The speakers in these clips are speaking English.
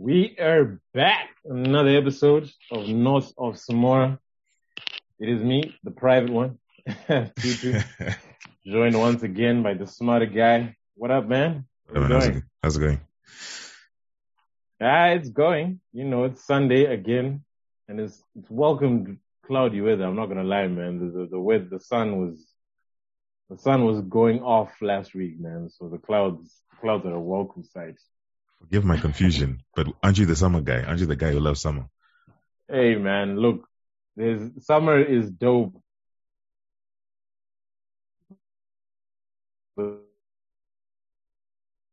We are back. Another episode of North of Samora. It is me, the private one, Tutu, joined once again by the smarter guy. What up, man? How's it going? How's it going? Ah, it's going. You know, it's Sunday again, and it's it's welcome cloudy weather. I'm not gonna lie, man. The the, the weather, the sun was the sun was going off last week, man. So the clouds clouds are a welcome sight. Forgive my confusion, but aren't you the summer guy? Aren't you the guy who loves summer? Hey, man, look, there's summer is dope.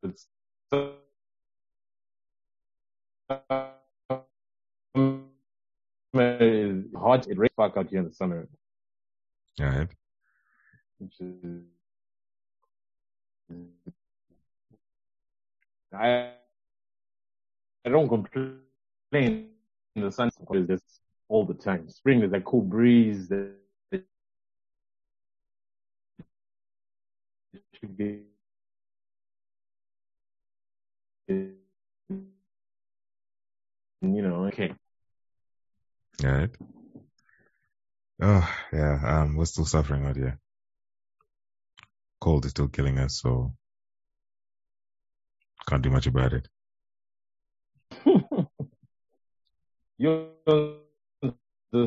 It's is hot. It rains back out here in the summer. All right. Which is, I I don't complain. In the sun is just all the time. Spring is a cool breeze. Should be. You know, okay. All right. Oh yeah, um, we're still suffering out here. Cold is still killing us, so can't do much about it. You're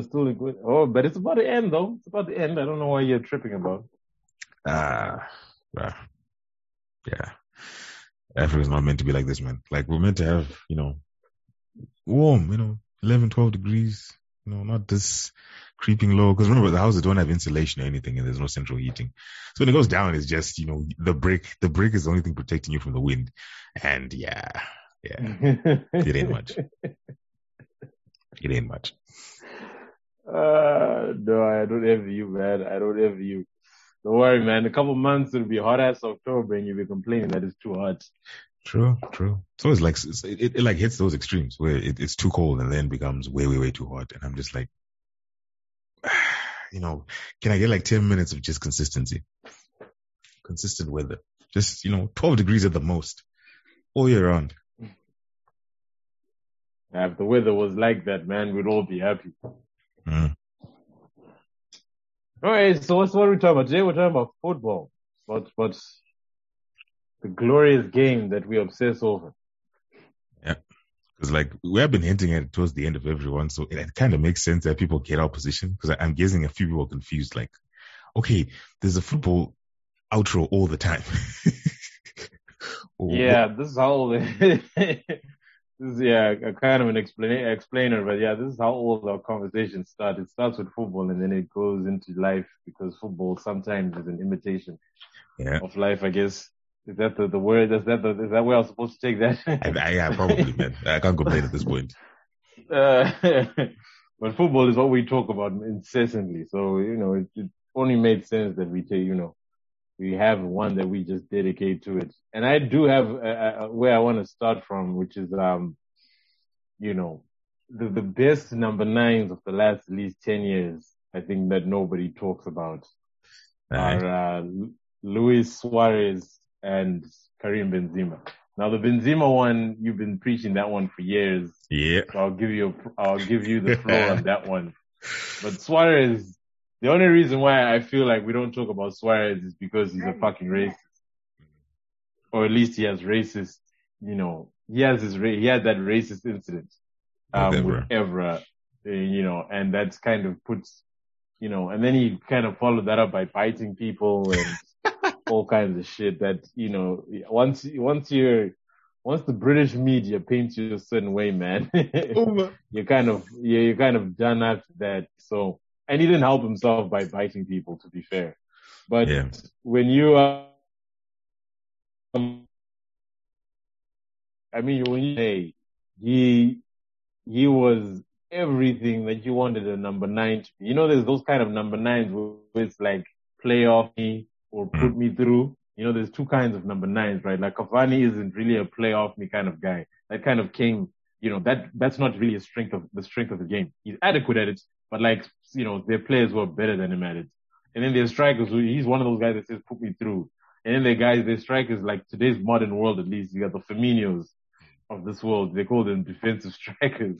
still a good. Oh, but it's about to end though. It's about to end. I don't know why you're tripping about. Ah, well, yeah. Africa's not meant to be like this, man. Like we're meant to have, you know, warm, you know, 11, 12 degrees, you know, not this creeping low. Cause remember the houses don't have insulation or anything and there's no central heating. So when it goes down, it's just, you know, the brick, the brick is the only thing protecting you from the wind. And yeah, yeah, it ain't much. It ain't much. Uh, no, I don't envy you, man. I don't envy you. Don't worry, man. A couple months it'll be hot ass October, and you'll be complaining that it's too hot. True, true. So it's like it, it like hits those extremes where it, it's too cold and then becomes way, way, way too hot, and I'm just like, you know, can I get like ten minutes of just consistency, consistent weather, just you know, twelve degrees at the most, all year round. If the weather was like that, man, we'd all be happy. Mm. All right, so what's what are we talking about today? We're talking about football, but but the glorious game that we obsess over. Yeah, because like we have been hinting at it towards the end of everyone, so it, it kind of makes sense that people get our position. Because I'm guessing a few people are confused. Like, okay, there's a football outro all the time. yeah, this is how. This is yeah, a kind of an explain, explainer, but yeah, this is how all our conversations start. It starts with football and then it goes into life because football sometimes is an imitation yeah. of life, I guess. Is that the, the word? Is that the, is that where I'm supposed to take that? I, yeah, probably, man. I can't complain at this point. Uh, but football is what we talk about incessantly. So, you know, it, it only made sense that we take, you know, we have one that we just dedicate to it. And I do have where I want to start from, which is, um, you know, the, the best number nines of the last at least 10 years, I think that nobody talks about Right. are, uh, Luis Suarez and Karim Benzema. Now the Benzema one, you've been preaching that one for years. Yeah. So I'll give you, a, I'll give you the floor on that one. But Suarez, the only reason why I feel like we don't talk about Suarez is because he's a fucking racist. Or at least he has racist, you know, he has his, he had that racist incident, um, With with Evra, uh, you know, and that's kind of puts, you know, and then he kind of followed that up by biting people and all kinds of shit that, you know, once, once you're, once the British media paints you a certain way, man, you're kind of, you're, you're kind of done after that. So, and he didn't help himself by biting people, to be fair. But Yeah. when you um, I mean, when you say he, he was everything that you wanted a number nine to be. You know, there's those kind of number nines where it's like play off me or put me through. You know, there's two kinds of number nines, right? Like Cavani isn't really a play off me kind of guy. That kind of came, you know, that, that's not really a strength of the strength of the game. He's adequate at it, but like, you know, their players were better than him at it. And then their strikers, he's one of those guys that says, put me through. And then the guys, their strikers, like today's modern world at least, you got the Firminos, of this world. They call them defensive strikers,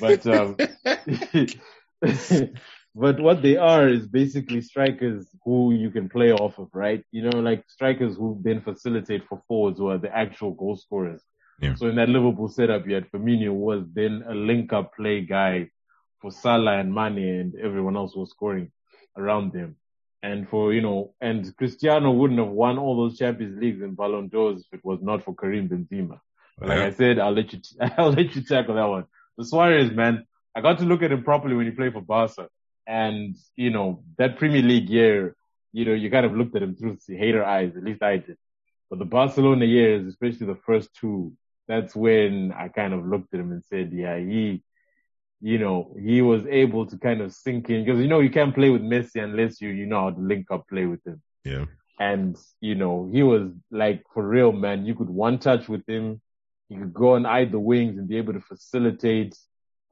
but um, but what they are is basically strikers who you can play off of, right? You know, like strikers who then facilitate for forwards who are the actual goal scorers. Yeah. So in that Liverpool setup, you had Firmino was then a link-up play guy for Salah and Mane, and everyone else was scoring around them. And for, you know, and Cristiano wouldn't have won all those Champions Leagues and Ballon d'Ors if it was not for Karim Benzema. But like Yeah. I said, I'll let you, I'll let you tackle that one. The Suarez, man, I got to look at him properly when he played for Barca. And, you know, that Premier League year, you know, you kind of looked at him through hater eyes, at least I did. But the Barcelona years, especially the first two, that's when I kind of looked at him and said, yeah, he, you know, he was able to kind of sink in because, you know, you can't play with Messi unless you, you know how to link up play with him. Yeah. And, you know, he was like for real, man. You could one touch with him. He could go on either wings and be able to facilitate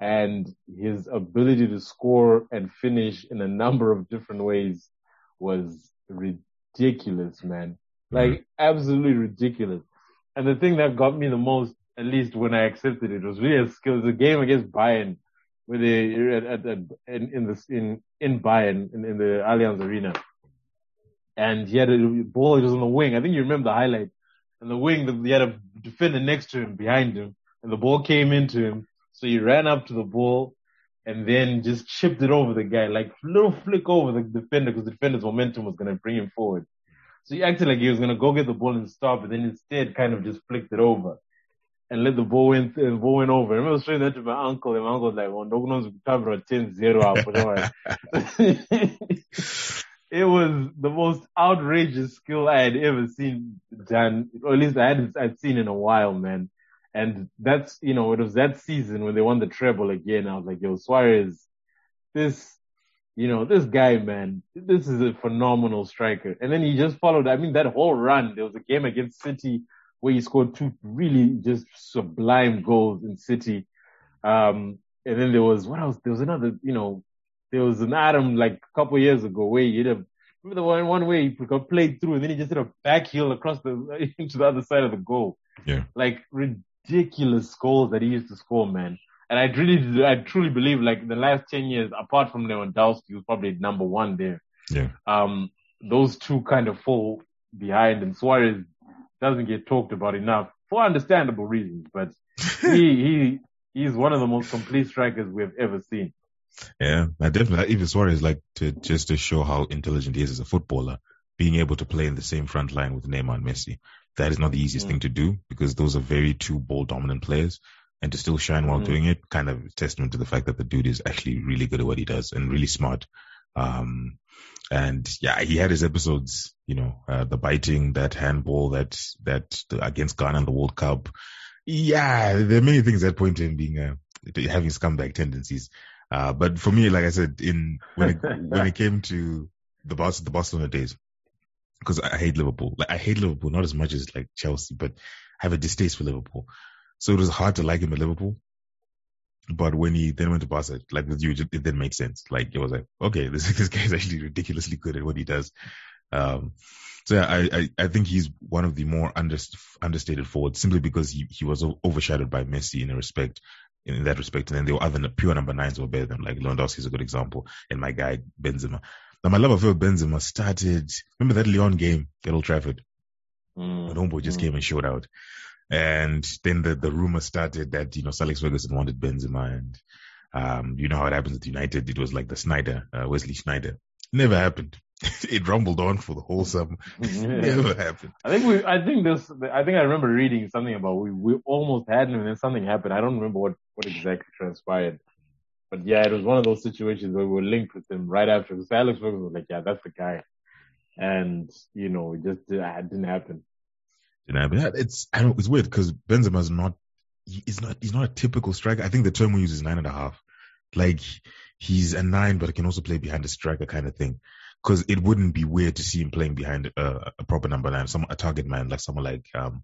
and his ability to score and finish in a number of different ways was ridiculous, man. Mm-hmm. Like absolutely ridiculous. And the thing that got me the most, at least when I accepted it, was really a skill. It was a game against Bayern, where they at, at, at, in, in the in in Bayern in, in the Allianz Arena, and he had a ball. It was on the wing. I think you remember the highlight. And the wing, the, he had a defender next to him, behind him, and the ball came into him. So he ran up to the ball and then just chipped it over the guy, like little flick over the defender because the defender's momentum was to bring him forward. So he acted like he was to go get the ball and stop, but then instead kind of just flicked it over and let the ball in, and uh, ball went over. I remember showing that to my uncle, and my uncle was like, well, no one's cover 10-0 out, but don't worry. it was the most outrageous skill I had ever seen done, or at least I hadn't I'd seen in a while, man. And that's, you know, it was that season when they won the treble again. I was like, yo, Suarez, this, you know, this guy, man, this is a phenomenal striker. And then he just followed, I mean, that whole run, there was a game against City where he scored two really just sublime goals in City. Um, and then there was, what else? There was another, you know, there was an Adam like a couple of years ago where he hit a, remember the one, one way he got played through and then he just hit a back heel across the, into the other side of the goal. Yeah. Like ridiculous goals that he used to score, man. And I really, I truly believe like the last 10 years, apart from Lewandowski, was probably number one there. Yeah. Um, those two kind of fall behind and Suarez doesn't get talked about enough for understandable reasons, but he, he, he's one of the most complete strikers we've ever seen. Yeah, I definitely. Even Suarez, like to just to show how intelligent he is as a footballer, being able to play in the same front line with Neymar and Messi. That is not the easiest Mm. thing to do because those are very two ball dominant players, and to still shine while Mm. doing it, kind of testament to the fact that the dude is actually really good at what he does and really smart. Um, and yeah, he had his episodes, you know, uh, the biting, that handball, that that the, against Ghana in the World Cup. Yeah, there are many things that point to him being uh, having scumbag tendencies. Uh, but for me, like I said, in when it, when it came to the Bar- the Barcelona days, because I hate Liverpool. Like I hate Liverpool not as much as like Chelsea, but I have a distaste for Liverpool. So it was hard to like him at Liverpool. But when he then went to Barca, like with you, it then made sense. Like it was like, okay, this this guy is actually ridiculously good at what he does. Um, so yeah, I, I I think he's one of the more under, understated forwards simply because he he was overshadowed by Messi in a respect in that respect. And then there were other pure number nines were better than like Lewandowski is a good example, and my guy Benzema. Now my love affair with Benzema started. Remember that Lyon game at Old Trafford? Mm, When Homeboy just mm. came and showed out. And then the, the rumor started that, you know, Alex Ferguson wanted Benzema and, um, you know how it happens at United. It was like the Sneijder, uh, Wesley Sneijder. Never happened. it rumbled on for the whole summer. Never happened. I think we, I think this, I think I remember reading something about we, we almost had him and then something happened. I don't remember what, what exactly transpired. But yeah, it was one of those situations where we were linked with him right after. Because Alex Ferguson was like, yeah, that's the guy. And, you know, it just it didn't happen. You know, but it's, I don't, it's weird because Benzema's not, he's not, he's not a typical striker. I think the term we use is nine and a half. Like he's a nine, but he can also play behind a striker kind of thing. Cause it wouldn't be weird to see him playing behind a, a proper number nine, some, a target man, like someone like, um,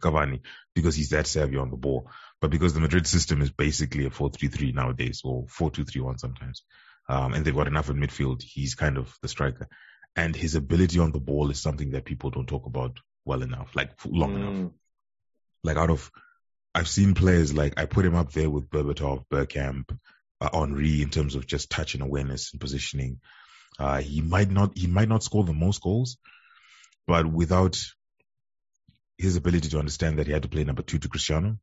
Cavani, because he's that savvy on the ball. But because the Madrid system is basically a 4-3-3 nowadays, or 4-2-3-1 sometimes, um, and they've got enough in midfield, he's kind of the striker. And his ability on the ball is something that people don't talk about well enough, like long enough Mm, like out of I've seen players like I put him up there with Berbatov, Bergkamp, uh, Henry in terms of just touch and awareness and positioning. Uh, he might not he might not score the most goals, but without his ability to understand that he had to play number two to Cristiano,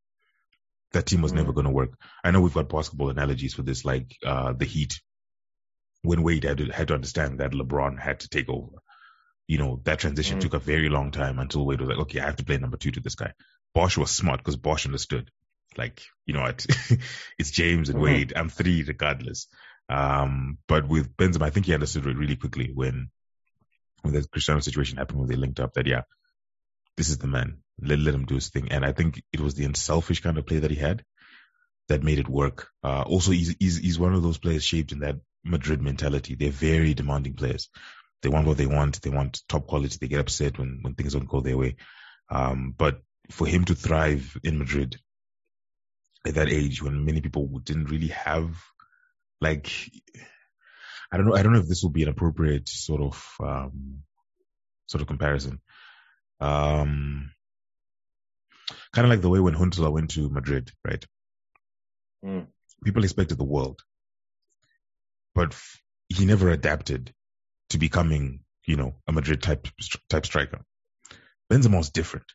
that team was mm. never going to work. I know we've got basketball analogies for this, like uh, the Heat, when Wade had to, had to understand that LeBron had to take over. You know, that transition mm. took a very long time until Wade was like, okay, I have to play number two to this guy. Bosh was smart because Bosh understood. Like, you know what? it's James and mm. Wade. I'm three regardless. Um, but with Benzema, I think he understood it really quickly when, when the Cristiano situation happened, when they linked up that, yeah, this is the man. Let, let him do his thing. And I think it was the unselfish kind of play that he had that made it work. Uh, also, he's, he's, he's one of those players shaped in that Madrid mentality. They're very demanding players. They want what they want. They want top quality. They get upset when, when things don't go their way. Um, but for him to thrive in Madrid at that age when many people didn't really have like, I don't know. I don't know if this will be an appropriate sort of, um, sort of comparison. Um, kind of like the way when Huntelaar went to Madrid, right? Mm. People expected the world, but he never adapted to becoming, you know, a Madrid type type striker. Benzema was different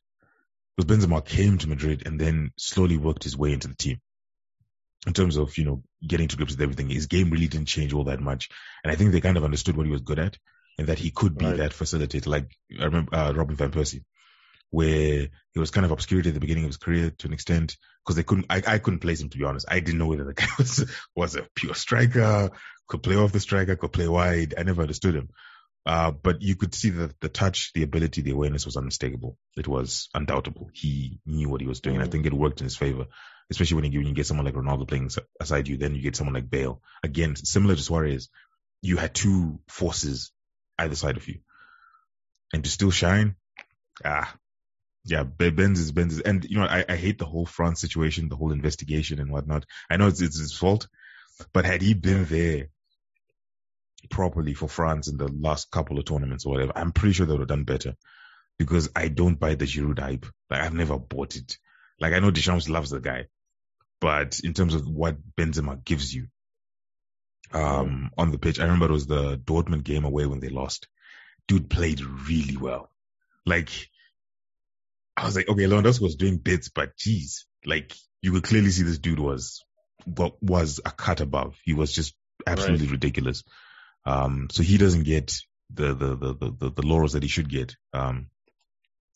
because Benzema came to Madrid and then slowly worked his way into the team. In terms of, you know, getting to grips with everything, his game really didn't change all that much. And I think they kind of understood what he was good at and that he could be right. that facilitator. Like I remember uh, Robin van Persie, where he was kind of obscured at the beginning of his career to an extent because they couldn't. I, I couldn't place him to be honest. I didn't know whether the guy was was a pure striker, could play off the striker, could play wide. I never understood him. Uh, but you could see that the touch, the ability, the awareness was unmistakable. It was undoubtable. He knew what he was doing. Mm. And I think it worked in his favor, especially when you, when you get someone like Ronaldo playing aside you, then you get someone like Bale. Again, similar to Suarez, you had two forces either side of you. And to still shine, ah, yeah, Benz is Benz and you know, I, I hate the whole France situation, the whole investigation and whatnot. I know it's, it's his fault, but had he been there properly for France in the last couple of tournaments or whatever, I'm pretty sure they would have done better because I don't buy the Giroud hype. Like I've never bought it. Like I know Deschamps loves the guy, but in terms of what Benzema gives you, um, on the pitch, I remember it was the Dortmund game away when they lost. Dude played really well. Like, I was like, okay, Lewandowski was doing bits, but geez, like you could clearly see this dude was, what was a cut above. He was just absolutely right. ridiculous. Um, so he doesn't get the, the, the, the, the laurels that he should get, um,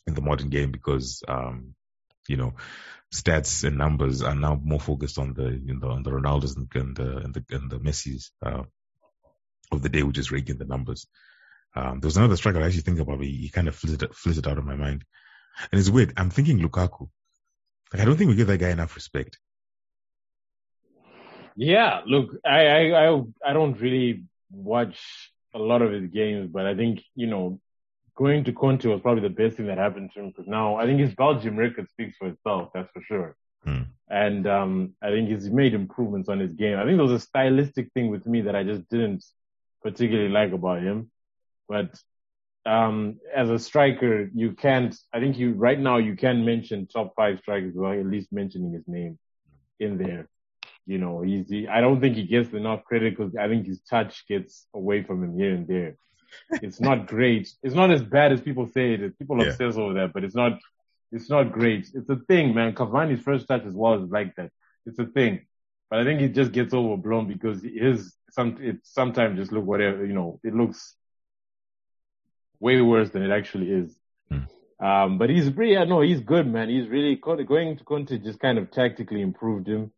in the modern game because, um, you know, stats and numbers are now more focused on the, you know, on the Ronaldos and, and the, and the, and the Messi's, uh, of the day, which is ranking the numbers. Um, there was another striker I actually think about, but he, he kind of flitted, flitted out of my mind. And it's weird. I'm thinking Lukaku. Like, I don't think we give that guy enough respect. Yeah, look, I, I, I, I don't really watch a lot of his games, but I think, you know, going to Conte was probably the best thing that happened to him because now I think his Belgium record speaks for itself, that's for sure. Hmm. And um, I think he's made improvements on his game. I think there was a stylistic thing with me that I just didn't particularly like about him. But um, as a striker, you can't. I think you right now you can mention top five strikers without at least mentioning his name in there. You know, he's. He, I don't think he gets enough credit because I think his touch gets away from him here and there. It's not great. It's not as bad as people say it. People yeah. obsess over that, but it's not. It's not great. It's a thing, man. Cavani's first touch as well is like that. It's a thing, but I think it just gets overblown because his some it sometimes just look whatever you know. It looks way worse than it actually is. Mm. Um, but he's pretty, yeah, no, he's good, man. He's really going to Conte just kind of tactically improved him.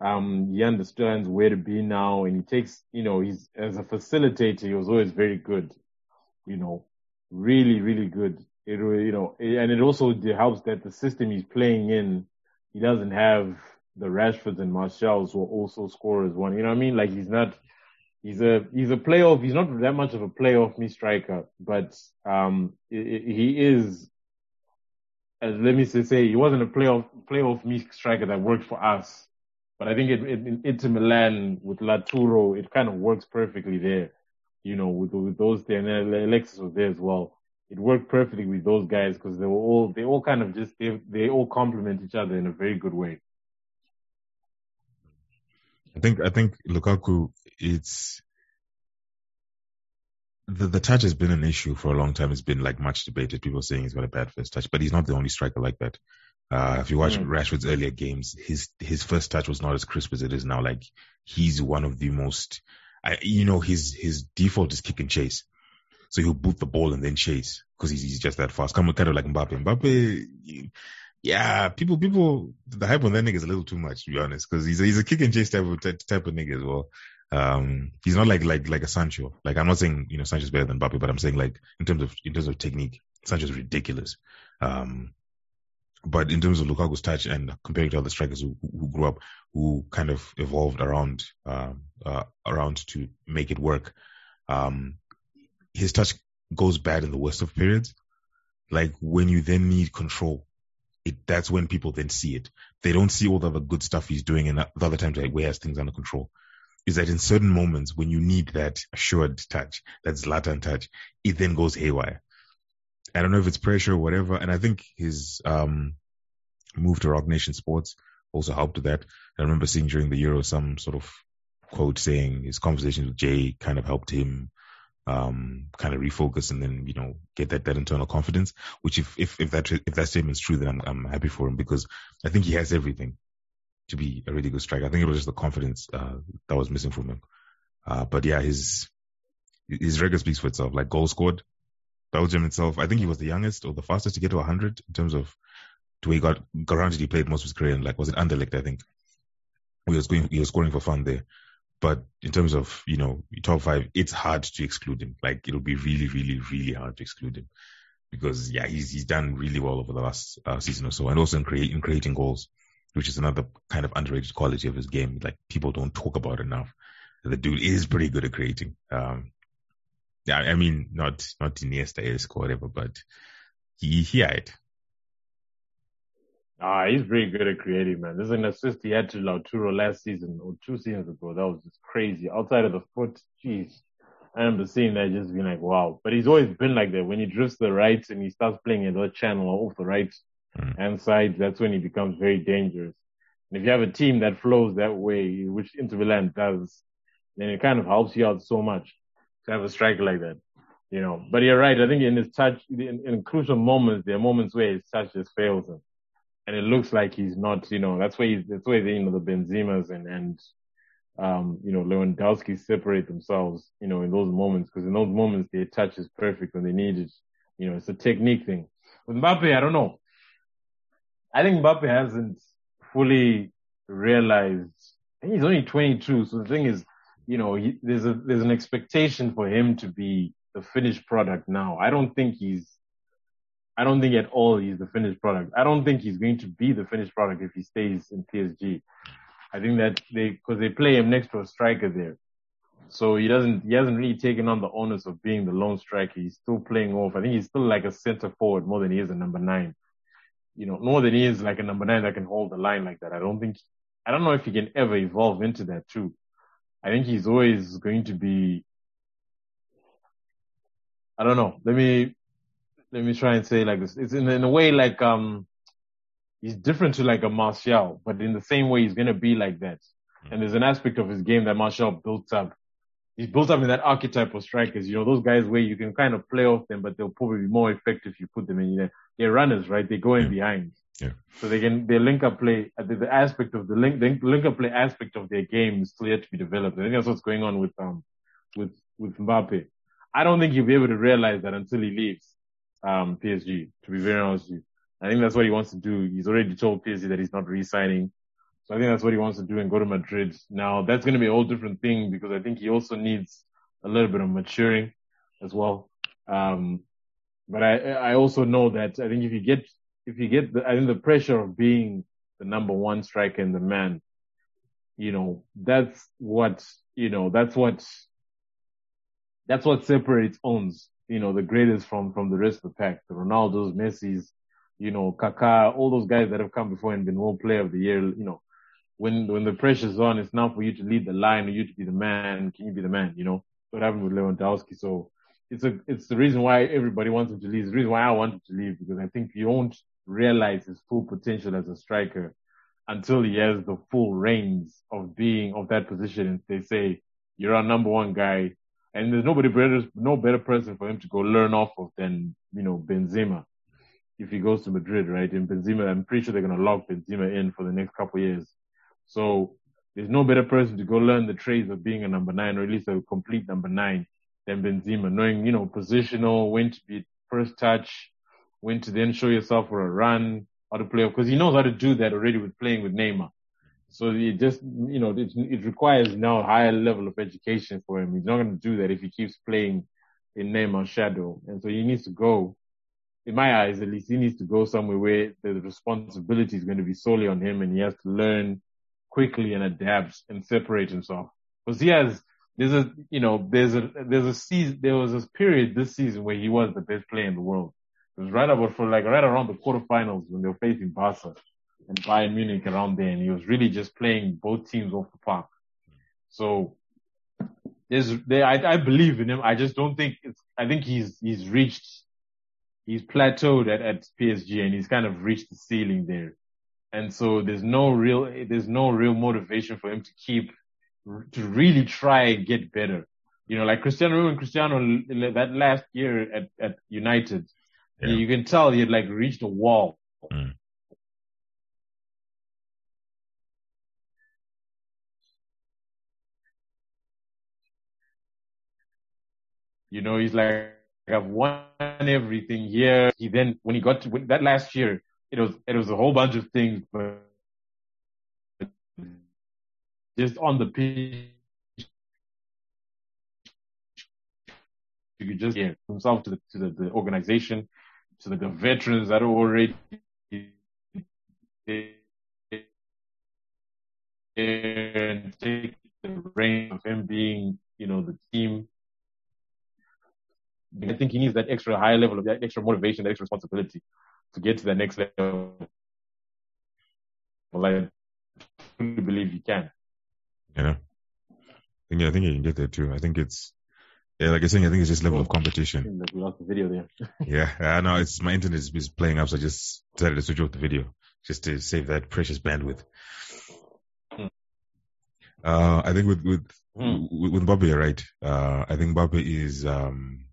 Um, he understands where to be now and he takes, you know, he's, as a facilitator, he was always very good, you know, really, really good. It, you know, and it also helps that the system he's playing in, he doesn't have the Rashfords and Martials who are also scorers one, you know what I mean? Like he's not, he's a, he's a playoff, he's not that much of a playoff me striker, but, um, he is, as let me say, he wasn't a playoff, playoff me striker that worked for us but I think it, it, in Inter Milan with Lautaro, it kind of works perfectly there. You know, with with those there, and Alexis was there as well. it worked perfectly with those guys because they were all they all kind of just they they all complement each other in a very good way. I think I think Lukaku it's the the touch has been an issue for a long time. It's been like much debated. People saying he's got a bad first touch, but he's not the only striker like that. Uh, if you watch mm. Rashford's earlier games, his his first touch was not as crisp as it is now. Like he's one of the most, I, you know, his his default is kick and chase. So he'll boot the ball and then chase because he's, he's just that fast. Kind of, kind of like Mbappe. Mbappe, yeah, people, people, the hype on that nigga is a little too much to be honest because he's a, he's a kick and chase type of type of nigga as well. Um, he's not like like like a Sancho. Like I'm not saying you know Sancho's better than Mbappe, but I'm saying like in terms of in terms of technique, Sancho's ridiculous. Um, but in terms of Lukaku's touch and comparing to other strikers who, who grew up, who kind of evolved around uh, uh, around to make it work, um, his touch goes bad in the worst of periods. Like when you then need control, it that's when people then see it. They don't see all the other good stuff he's doing, and the other times like where he has things under control. Is that in certain moments when you need that assured touch, that Zlatan touch, it then goes haywire. I don't know if it's pressure or whatever. And I think his um, move to Roc Nation Sports also helped with that. I remember seeing during the Euro some sort of quote saying his conversations with Jay kind of helped him um, kind of refocus and then you know get that, that internal confidence. Which if if if that if that statement is true, then I'm I'm happy for him because I think he has everything to be a really good striker. I think it was just the confidence uh, that was missing from him. Uh, but yeah, his his record speaks for itself. Like goal scored, Belgium itself. I think he was the youngest or the fastest to get to 100 in terms of to he got granted he played most of his career in like was it Anderlecht I think. He was going he was scoring for fun there. But in terms of, you know, top five, it's hard to exclude him. Like it'll be really, really, really hard to exclude him. Because yeah, he's he's done really well over the last uh, season or so, and also in, create, in creating goals, which is another kind of underrated quality of his game. Like people don't talk about enough. The dude is pretty good at creating. Um, yeah, I mean, not not Iniesta-esque or whatever, but he he had. Ah, he's very good at creating, man. There's an assist he had to Lautaro last season or two seasons ago. That was just crazy. Outside of the foot, jeez. I remember seeing that just being like, wow. But he's always been like that. When he drifts the right and he starts playing in the channel off the right mm. hand side, that's when he becomes very dangerous. And if you have a team that flows that way, which Inter Milan does, then it kind of helps you out so much to have a striker like that. You know, but you're right. I think in his touch, in, in crucial moments, there are moments where his touch just fails him and it looks like he's not, you know, that's why he's, that's why you know the Benzemas and and um, you know Lewandowski separate themselves, you know, in those moments because in those moments their touch is perfect when they need it. You know, it's a technique thing. With Mbappe, I don't know. I think Mbappe hasn't fully realized. He's only 22, so the thing is, you know, he, there's a there's an expectation for him to be the finished product now. I don't think he's I don't think at all he's the finished product. I don't think he's going to be the finished product if he stays in PSG. I think that they, cause they play him next to a striker there. So he doesn't, he hasn't really taken on the onus of being the lone striker. He's still playing off. I think he's still like a center forward more than he is a number nine. You know, more than he is like a number nine that can hold the line like that. I don't think, I don't know if he can ever evolve into that too. I think he's always going to be, I don't know. Let me, let me try and say like this. It's in, in a way like, um, he's different to like a Martial, but in the same way, he's going to be like that. Mm-hmm. And there's an aspect of his game that Martial built up. He's built up in that archetype of strikers, you know, those guys where you can kind of play off them, but they'll probably be more effective if you put them in there. They're runners, right? They go in yeah. behind. Yeah. So they can, they link up play, the, the aspect of the link, the link up play aspect of their game is still yet to be developed. I think that's what's going on with, um, with, with Mbappe. I don't think he'll be able to realize that until he leaves um, PSG, to be very honest with you. I think that's what he wants to do. He's already told PSG that he's not re-signing. So I think that's what he wants to do and go to Madrid. Now that's going to be a whole different thing because I think he also needs a little bit of maturing as well. Um, but I, I also know that I think if you get, if you get the, I think the pressure of being the number one striker and the man, you know, that's what, you know, that's what, that's what separates owns you know, the greatest from, from the rest of the pack. The Ronaldo's, Messi's, you know, Kaká, all those guys that have come before and been world player of the year, you know, when, when the pressure's on, it's now for you to lead the line or you to be the man. Can you be the man? You know, what happened with Lewandowski. So it's a, it's the reason why everybody wants him to leave. It's the reason why I wanted to leave because I think you won't realize his full potential as a striker until he has the full reins of being of that position. And they say you're our number one guy, and there's nobody better, no better person for him to go learn off of than you know Benzema. If he goes to Madrid, right? And Benzema, I'm pretty sure they're gonna lock Benzema in for the next couple years. So there's no better person to go learn the trades of being a number nine, or at least a complete number nine, than Benzema. Knowing you know positional, when to be first touch, when to then show yourself for a run, how to play, because he knows how to do that already with playing with Neymar. So it just, you know, it, it requires now a higher level of education for him. He's not going to do that if he keeps playing in Neymar's shadow. And so he needs to go, in my eyes at least, he needs to go somewhere where the responsibility is going to be solely on him and he has to learn quickly and adapt and separate himself. Because he has, there's a, you know, there's a, there's a season, there was a period this season where he was the best player in the world. It was right about for like right around the quarterfinals when they were facing Barca and Bayern Munich around there, and he was really just playing both teams off the park. So there's there, I, I believe in him. I just don't think it's. I think he's he's reached, he's plateaued at at PSG, and he's kind of reached the ceiling there. And so there's no real there's no real motivation for him to keep to really try and get better. You know, like Cristiano and Cristiano that last year at at United yeah. You can tell he had like reached a wall. Mm. You know, he's like, I've won everything here. He then, when he got to that last year, it was, it was a whole bunch of things, but just on the pitch, you could just get himself to the, to the, the organization to the veterans that are already and take the reign of him being, you know, the team. I think he needs that extra higher level of that extra motivation, that extra responsibility to get to the next level. Well, I truly believe he can. Yeah. I think, I think he can get there too. I think it's yeah, like I saying, I think it's just level of competition. We lost the video there. yeah, I know it's my internet is, is playing up, so I just decided to switch off the video just to save that precious bandwidth. Hmm. Uh, I think with with mm. with, with Mbappe, right? Uh, I think Mbappe is um,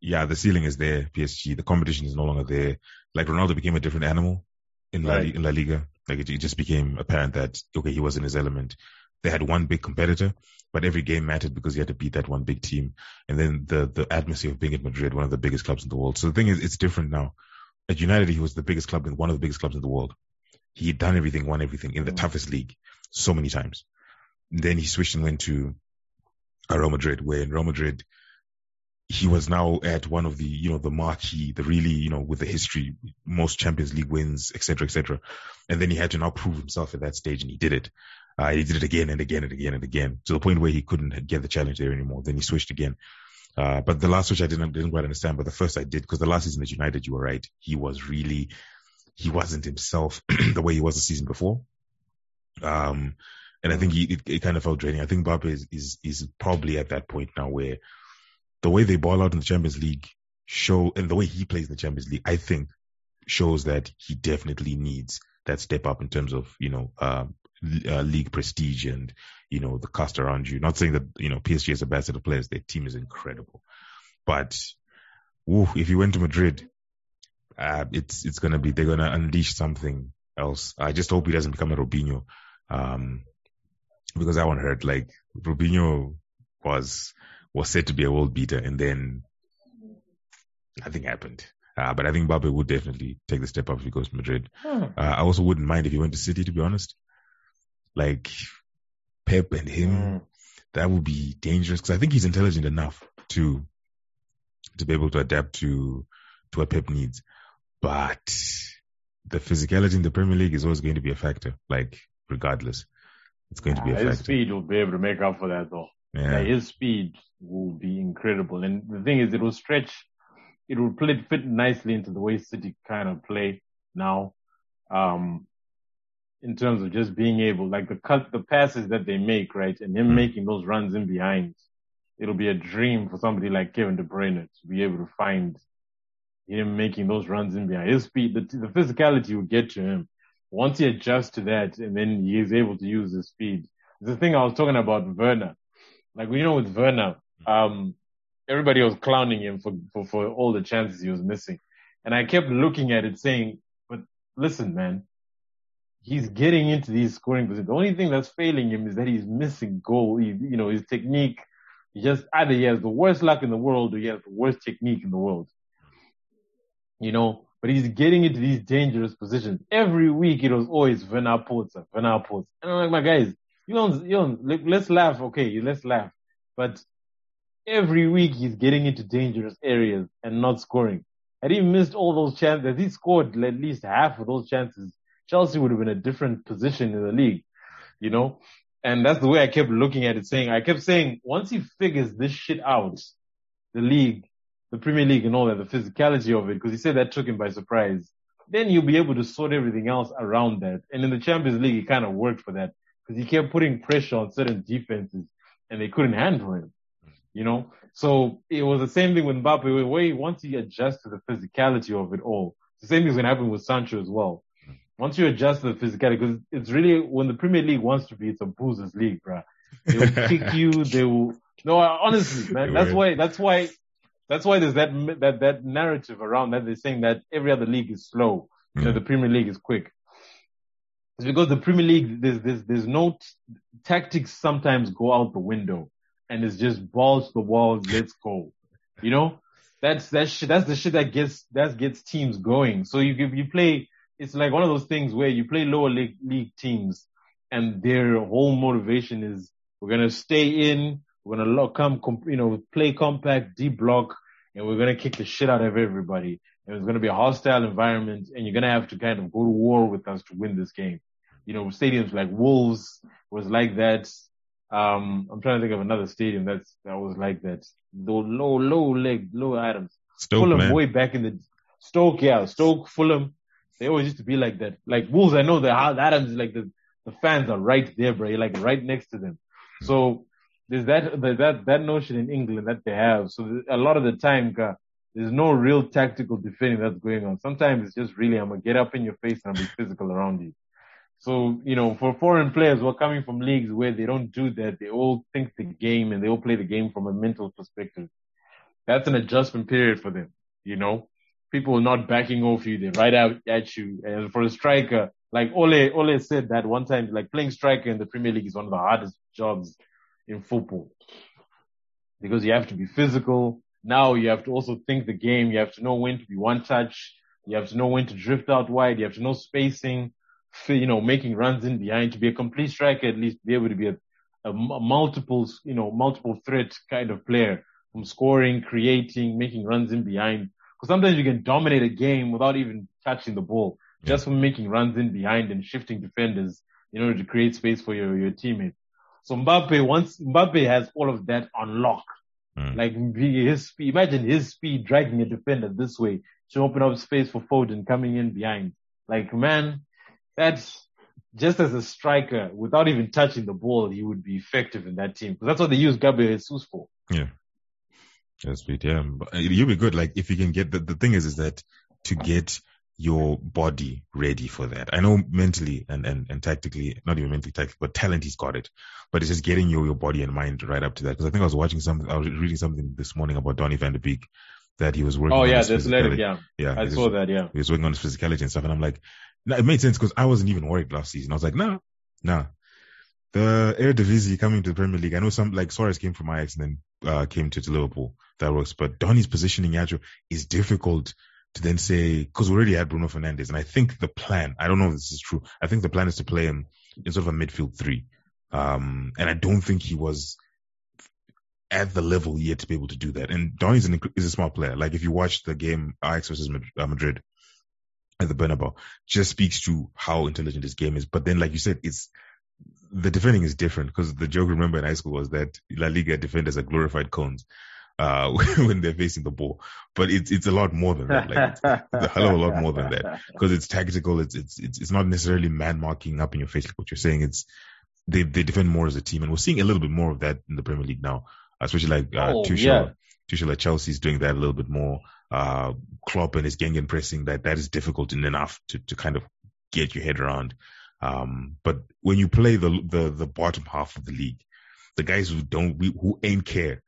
yeah, the ceiling is there. PSG, the competition is no longer there. Like Ronaldo became a different animal in La, right. in La Liga. Like it, it just became apparent that okay, he was in his element. They had one big competitor, but every game mattered because you had to beat that one big team. And then the, the atmosphere of being at Madrid, one of the biggest clubs in the world. So the thing is, it's different now. At United, he was the biggest club in one of the biggest clubs in the world. He had done everything, won everything in the mm. toughest league so many times. And then he switched and went to Real Madrid, where in Real Madrid, he was now at one of the, you know, the marquee, the really, you know, with the history, most Champions League wins, etc., etc. And then he had to now prove himself at that stage, and he did it. Uh, he did it again and again and again and again to the point where he couldn't get the challenge there anymore. Then he switched again. Uh, but the last switch I didn't, didn't quite understand, but the first I did, because the last season at United, you were right. He was really, he wasn't himself the way he was the season before. Um, and I think he, it, it, kind of felt draining. I think Mbappe is, is, is probably at that point now where the way they ball out in the Champions League show, and the way he plays in the Champions League, I think shows that he definitely needs that step up in terms of, you know, um, uh, league prestige and you know the cast around you. Not saying that you know PSG is a bad set of players; their team is incredible, but woo, if you went to Madrid, uh, it's it's gonna be they're gonna unleash something else. I just hope he doesn't become a Robinho, um, because that one hurt. Like Robinho was was said to be a world beater, and then nothing happened. Uh, but I think Mbappe would definitely take the step up if he goes to Madrid. Hmm. Uh, I also wouldn't mind if he went to City, to be honest like Pep and him, mm. that would be dangerous because I think he's intelligent enough to to be able to adapt to to what Pep needs. But the physicality in the Premier League is always going to be a factor. Like regardless, it's going to be a factor. his speed will be able to make up for that though. Yeah. his speed will be incredible. And the thing is, it will stretch, it will play, fit nicely into the way City kind of play now. Um, in terms of just being able, like the cut, the passes that they make, right, and him mm. making those runs in behind. it'll be a dream for somebody like Kevin De Bruyne to be able to find him making those runs in behind. His speed, the, the physicality will get to him. Once he adjusts to that and then he is able to use his speed. The thing I was talking about Werner. Like, you know, with Werner, um, everybody was clowning him for, for, for all the chances he was missing. And I kept looking at it saying, but listen, man, he's getting into these scoring positions. The only thing that's failing him is that he's missing goal. He, you know, his technique, he just either he has the worst luck in the world or he has the worst technique in the world. You know, but he's getting into these dangerous positions. Every week it was always Werner Potzer, Werner Potzer. And I'm like, my guys, you don't, you don't, let's laugh. Okay, let's laugh. But every week he's getting into dangerous areas and not scoring. Had he missed all those chances, he scored at least half of those chances, Chelsea would have been a different position in the league, you know? And that's the way I kept looking at it saying, I kept saying, once he figures this shit out, the league, the Premier League and all that, the physicality of it, because he said that took him by surprise, then you'll be able to sort everything else around that. And in the Champions League, it kind of worked for that because he kept putting pressure on certain defenses and they couldn't handle him, you know? So it was the same thing with Mbappe, where once he adjusts to the physicality of it all, the same thing's going to happen with Sancho as well once you adjust to the physicality, because it's really when the Premier League wants to be, it's a boozers league, bro. They will kick you. They will. No, honestly, man. That's why. That's why. That's why there's that that that narrative around that they're saying that every other league is slow, mm. that the Premier League is quick. It's because the Premier League there's there's there's no t- tactics. Sometimes go out the window, and it's just balls to the walls. Let's go. You know, that's that shit. That's the shit that gets that gets teams going. So you you play it's like one of those things where you play lower league, league teams and their whole motivation is we're going to stay in, we're going to come, you know, play compact, deep block, and we're going to kick the shit out of everybody. And it's going to be a hostile environment and you're going to have to kind of go to war with us to win this game. You know, stadiums like Wolves was like that. Um, I'm trying to think of another stadium that's, that was like that. The low, low leg, low items. Stoke, Fulham man. way back in the Stoke, yeah, Stoke, Fulham. They always used to be like that. Like Wolves, I know that Adams, like the, the fans are right there, bro. You're like right next to them. So there's that, that, that notion in England that they have. So a lot of the time, there's no real tactical defending that's going on. Sometimes it's just really, I'm going to get up in your face and I'll be physical around you. So, you know, for foreign players who are coming from leagues where they don't do that, they all think the game and they all play the game from a mental perspective. That's an adjustment period for them, you know? people are not backing off you, they're right out at you. And for a striker, like Ole, Ole said that one time, like playing striker in the Premier League is one of the hardest jobs in football because you have to be physical. Now you have to also think the game. You have to know when to be one touch. You have to know when to drift out wide. You have to know spacing, you know, making runs in behind to be a complete striker, at least be able to be a, a, a multiple, you know, multiple threat kind of player from scoring, creating, making runs in behind because sometimes you can dominate a game without even touching the ball, yeah. just from making runs in behind and shifting defenders in order to create space for your, your teammates. So Mbappe, once Mbappe has all of that on lock, mm. like his speed, imagine his speed dragging a defender this way to open up space for Foden coming in behind. Like man, that's just as a striker, without even touching the ball, he would be effective in that team. Because that's what they use Gabriel Jesus for. Yeah. That's sweet, yeah. You'll be good. Like if you can get the, the thing is, is that to get your body ready for that. I know mentally and, and, and tactically, not even mentally, tactically, but talent, he's got it. But it's just getting your, your body and mind right up to that. Cause I think I was watching something, I was reading something this morning about Donny van de Beek that he was working oh, yeah, that's athletic, yeah. Yeah. I saw that, yeah. He was working on his physicality and stuff. And I'm like, it made sense because I wasn't even worried last season. I was like, nah, nah, the Eredivisie coming to the Premier League. I know some like Suarez came from Ajax and then uh, came to, to Liverpool. That works, but Donny's positioning Yacho is difficult to then say because we already had Bruno Fernandes, and I think the plan. I don't know if this is true. I think the plan is to play him in sort of a midfield three, um, and I don't think he was at the level yet to be able to do that. And Donny's an, is a smart player. Like if you watch the game Ajax versus uh, Madrid at the Bernabeu, just speaks to how intelligent this game is. But then, like you said, it's the defending is different because the joke remember in high school was that La Liga defenders are glorified cones uh, when they're facing the ball. But it's it's a lot more than that. Like it's, a hell of a lot more than that because it's tactical. It's it's it's it's not necessarily man marking up in your face like what you're saying. It's they they defend more as a team, and we're seeing a little bit more of that in the Premier League now. especially like uh, Oh, Tuchel. yeah. Tuchel at Chelsea is doing that a little bit more. Uh, Klopp and his gegenpressing that that is difficult enough to to kind of get your head around. Um, but when you play the the the bottom half of the league, the guys who don't who ain't care,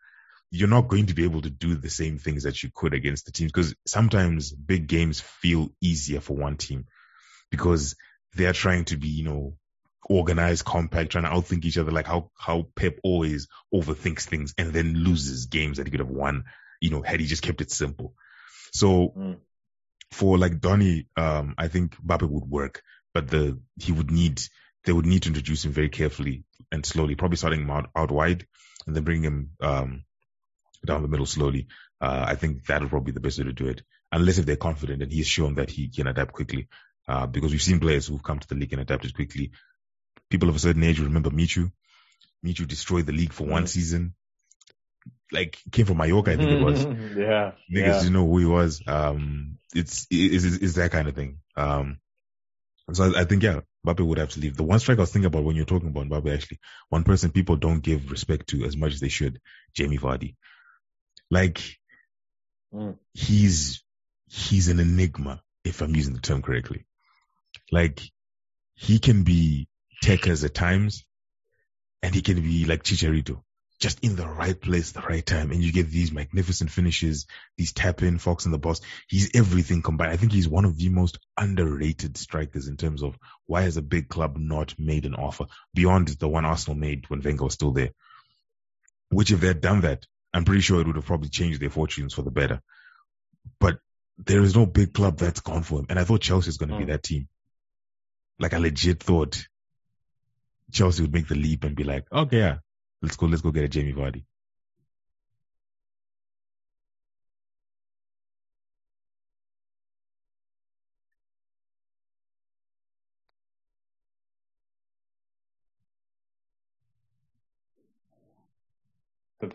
you're not going to be able to do the same things that you could against the teams because sometimes big games feel easier for one team because they are trying to be, you know, organized, compact, trying to outthink each other, like how how Pep always overthinks things and then loses games that he could have won, you know, had he just kept it simple. So Mm. for like Donny, um, I think Mbappe would work, but the he would need they would need to introduce him very carefully and slowly, probably starting him out, out wide and then bring him um down the middle slowly. Uh, I think that would probably be the best way to do it, unless if they're confident and he's shown that he can adapt quickly. Uh, because we've seen players who've come to the league and adapted quickly. People of a certain age will remember Michu. Michu destroyed the league for one Mm. season. Like came from Mallorca, I think it was. yeah. Niggas yeah. didn't know who he was. Um, it's, it's, it's, it's that kind of thing. Um, so I, I think, yeah, Mbappe would have to leave. The one strike I was thinking about when you're talking about Mbappe, actually, one person people don't give respect to as much as they should, Jamie Vardy. Like, Mm. he's, he's an enigma, if I'm using the term correctly. Like, he can be Tekers at times, and he can be like Chicharito, just in the right place, the right time, and you get these magnificent finishes, these tap in, Fox in the boss. He's everything combined. I think he's one of the most underrated strikers in terms of why has a big club not made an offer beyond the one Arsenal made when Wenger was still there. Which if they'd done that, I'm pretty sure it would have probably changed their fortunes for the better. But there is no big club that's gone for him. And I thought Chelsea was going to be Mm. that team. Like I legit thought Chelsea would make the leap and be like, okay, yeah, let's go, let's go get a Jamie Vardy.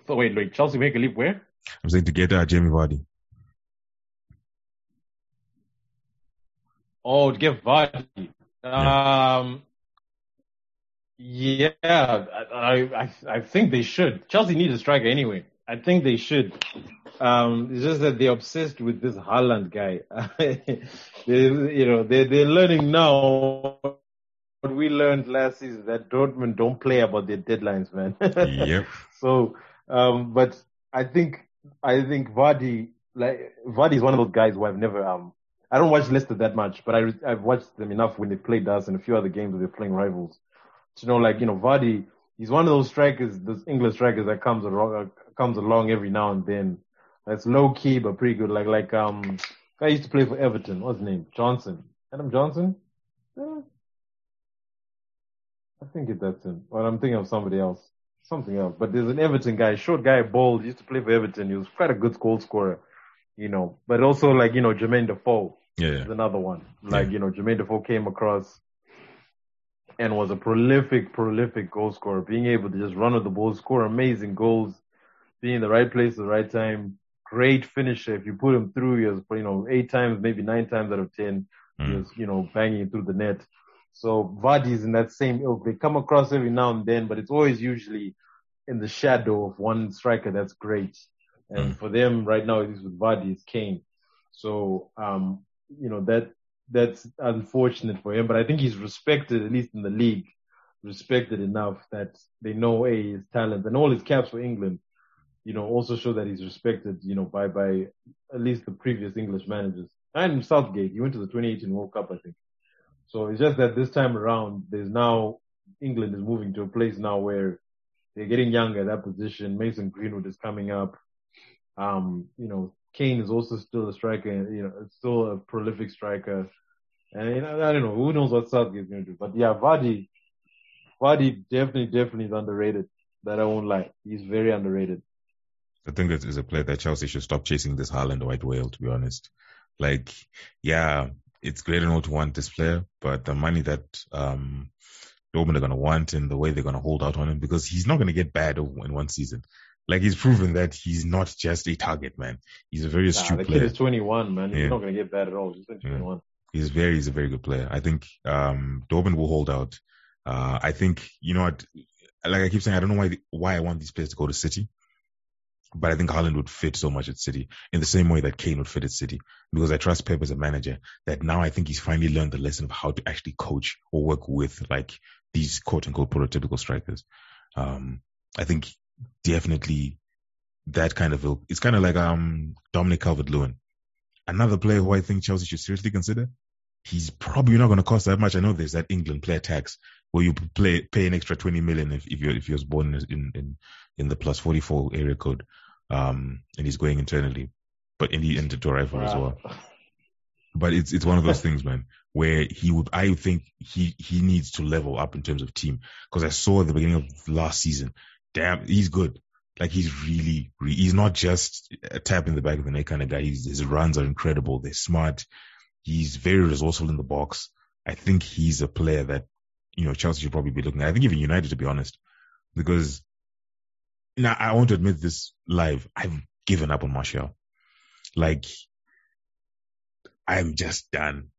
So wait, wait. Chelsea make a leap where? I'm saying to get uh, Jamie Vardy. Oh, to get Vardy. Um, yeah, I, I, I- think they should. Chelsea need a striker anyway. I think they should. Um, it's just that they're obsessed with this Haaland guy. they, you know, they they're learning now what we learned last season that Dortmund don't play about their deadlines, man. Yep. So, um, but I think I think Vardy, like Vardy, is one of those guys who I've never um. I don't watch Leicester that much, but I I've watched them enough when they played us and a few other games where they're playing rivals. To know, like you know, Vardy, he's one of those strikers, those English strikers that comes along uh, comes along every now and then. That's low key but pretty good. Like like um, guy used to play for Everton. What's his name? Johnson. Adam Johnson. Yeah. I think it, that's him. Or I'm thinking of somebody else. Something else. But there's an Everton guy, short guy, bald, he used to play for Everton. He was quite a good goal scorer, you know. But also like, you know, Jermaine Defoe Yeah. is another one. Like, you know, Jermaine Defoe came across and was a prolific, prolific goal scorer, being able to just run with the ball, score amazing goals, being in the right place at the right time. Great finisher. If you put him through, he was, you know, eight times, maybe nine times out of ten, he Mm. was, you know, banging through the net. So Vardy's in that same ilk. They come across every now and then, but it's always usually in the shadow of one striker that's great. And Mm. for them right now, it is with Vardy, it's Kane. So, um, you know, that, that's unfortunate for him, but I think he's respected, at least in the league, respected enough that they know, A, his talent and all his caps for England, you know, also show that he's respected, you know, by, by at least the previous English managers. And Southgate, he went to the 2018 World Cup, I think. So it's just that this time around, there's now, England is moving to a place now where they're getting younger at that position. Mason Greenwood is coming up. Um, you know, Kane is also still a striker, you know, still a prolific striker. And you know, I don't know, who knows what Southgate's going to do. But yeah, Vardy, Vardy definitely, definitely is underrated. That I won't lie. He's very underrated. I think that is a player that Chelsea should stop chasing this Haaland white whale, to be honest. Like, yeah, it's great and all to want this player, but the money that, um, Dortmund are going to want and the way they're going to hold out on him because he's not going to get bad in one season. Like he's proven that he's not just a target man. He's a very Nah, astute the kid player. is 21, man. He's not going to get bad at all. He's 21. He's very, he's a very good player. I think, um, will hold out. Uh, I think, you know what, like I keep saying, I don't know why, why I want these players to go to City But I think Haaland would fit so much at City in the same way that Kane would fit at City because I trust Pep as a manager that now I think he's finally learned the lesson of how to actually coach or work with like these quote unquote prototypical strikers. Um, I think definitely that kind of it's kind of like um Dominic Calvert-Lewin, another player who I think Chelsea should seriously consider. He's probably not going to cost that much. I know there's that England player tax where you play pay an extra 20 million if, if you're if you're born in in in the plus 44 area code, um, and he's going internally, but in the into arrival wow. as well. But it's it's one of those things, man, where he would I think he he needs to level up in terms of team because I saw at the beginning of last season, damn, he's good. Like he's really, really, he's not just a tap in the back of the neck kind of guy. He's, his runs are incredible. They're smart. He's very resourceful in the box. I think he's a player that, you know, Chelsea should probably be looking at. I think even United, to be honest, because now I want to admit this live. I've given up on Martial. Like, I'm just done,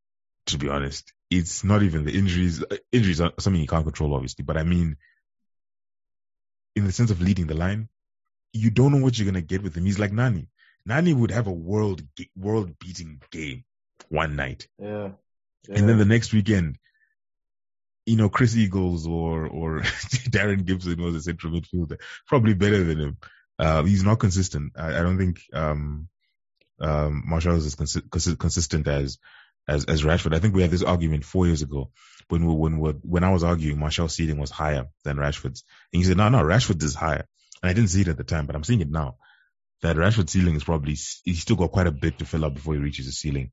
to be honest. It's not even the injuries. Uh, injuries are something you can't control, obviously, but I mean, in the sense of leading the line, you don't know what you're gonna get with him. He's like Nani. Nani would have a world world beating game one night. Yeah. yeah. And then the next weekend, you know, Chris Eagles or or Darren Gibson was a central midfielder, probably better than him. Uh, he's not consistent. I, I don't think um, um, Martial is as consi- consistent as as as Rashford. I think we had this argument four years ago when we, when we, when I was arguing Martial's ceiling was higher than Rashford's, and he said, "No, no, Rashford's is higher." And I didn't see it at the time, but I'm seeing it now. That Rashford's ceiling is probably he's still got quite a bit to fill up before he reaches the ceiling.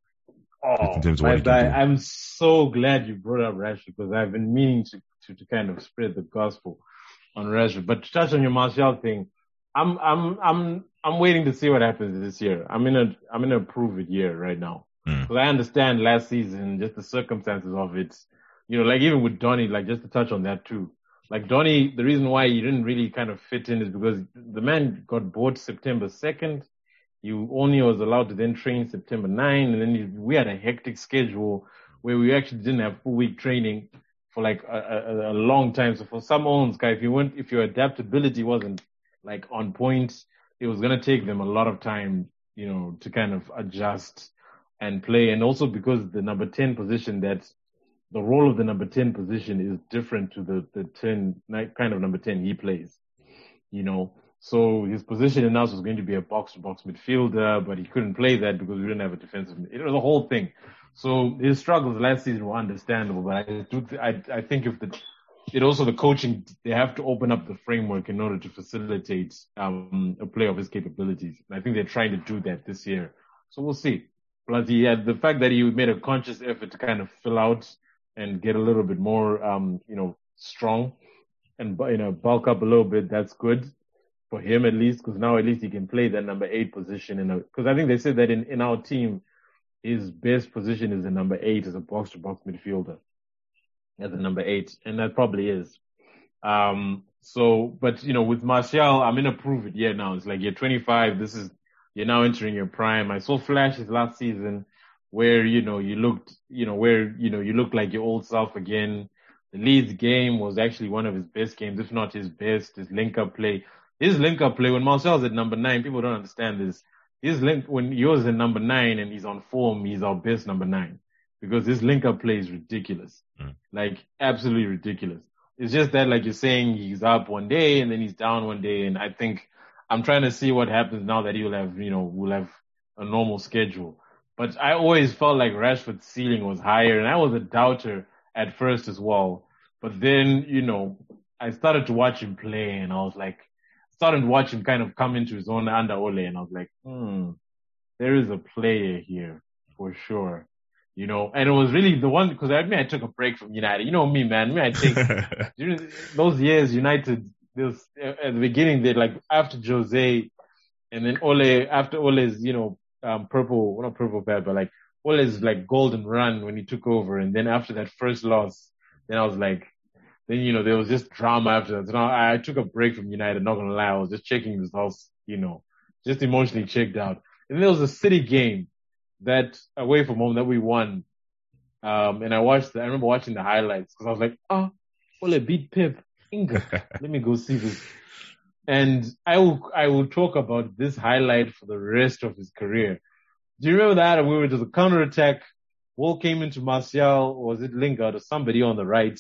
Oh, in terms of what I, I'm so glad you brought up Rashford because I've been meaning to, to, to kind of spread the gospel on Rashford. But to touch on your Martial thing, I'm I'm I'm I'm waiting to see what happens this year. I'm in a I'm in a prove it year right now because mm. I understand last season just the circumstances of it. You know, like even with Donny, like just to touch on that too. Like Donny, the reason why he didn't really kind of fit in is because the man got bought September 2nd. You only was allowed to then train September 9, and then we had a hectic schedule where we actually didn't have full week training for like a, a, a long time. So for some owns, guy, if you went, if your adaptability wasn't like on point, it was gonna take them a lot of time, you know, to kind of adjust and play. And also because the number 10 position that the role of the number 10 position is different to the, the 10 kind of number 10 he plays, you know. So his position in us was going to be a box to box midfielder, but he couldn't play that because we didn't have a defensive. It was a whole thing. So his struggles last season were understandable, but I do, th- I, I think if the, it also the coaching, they have to open up the framework in order to facilitate, um, a play of his capabilities. And I think they're trying to do that this year. So we'll see. Plus he had the fact that he made a conscious effort to kind of fill out and get a little bit more, um, you know, strong and, you know, bulk up a little bit. That's good for him at least, because now at least he can play that number eight position in cause I think they said that in, in our team, his best position is the number eight as a box to box midfielder as a number eight. And that probably is. Um, so, but you know, with Martial, I'm in a prove it year now. It's like you're 25. This is, you're now entering your prime. I saw flashes last season where, you know, you looked, you know, where, you know, you looked like your old self again. The Leeds game was actually one of his best games, if not his best, his link up play. His link up play, when Martial's at number nine, people don't understand this. His link, when he was at number nine and he's on form, he's our best number nine. Because his link up play is ridiculous. Mm. Like, absolutely ridiculous. It's just that, like you're saying, he's up one day and then he's down one day. And I think I'm trying to see what happens now that he'll have, you know, will have a normal schedule. But I always felt like Rashford's ceiling was higher, and I was a doubter at first as well. But then, you know, I started to watch him play, and I was like, started to watch him kind of come into his own under Ole, and I was like, hmm, there is a player here for sure. You know, and it was really the one because I mean I took a break from United. You know me, man. Me, I think during those years United, this at the beginning they like after Jose, and then Ole after Ole's you know um, purple, well, not purple bad, but like his like golden run when he took over. And then after that first loss, then I was like, then, you know, there was just drama after that. So I, I took a break from United, not gonna lie. I was just checking results, you know, just emotionally checked out. And there was a city game that away from home that we won. Um, and I watched, the, I remember watching the highlights because I was like, oh, Ole beat Pep. Inga. Let me go see this. And I will, I will talk about this highlight for the rest of his career. Do you remember that? We were to the counter attack. Ball came into Martial, or was it Lingard or somebody on the right?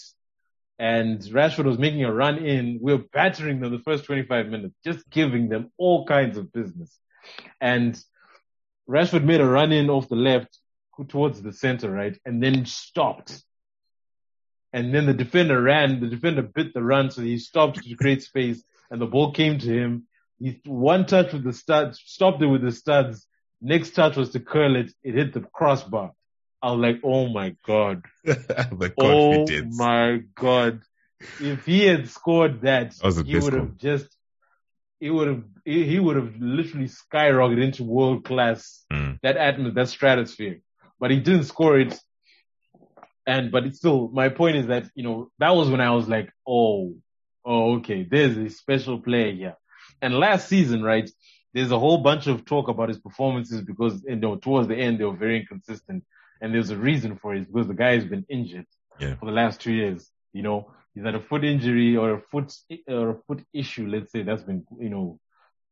And Rashford was making a run in. We were battering them the first 25 minutes, just giving them all kinds of business. And Rashford made a run in off the left towards the center, right? And then stopped. And then the defender ran, the defender bit the run, so he stopped to create space and the ball came to him. He one touch with the studs, stopped it with the studs. Next touch was to curl it. It hit the crossbar. I was like, oh my god. the Oh my god. If he had scored that, That he would have just, he would have, he he would have literally skyrocketed into world class, Mm. that atmosphere, that stratosphere. But he didn't score it. And, but it's still, my point is that, you know, that was when I was like, oh, oh, okay, there's a special player here. And last season, right, there's a whole bunch of talk about his performances because, you know, towards the end, they were very inconsistent. And there's a reason for it because the guy has been injured Yeah. for the last two years. You know, he's had a foot injury or a foot, or a foot issue, let's say, that's been, you know,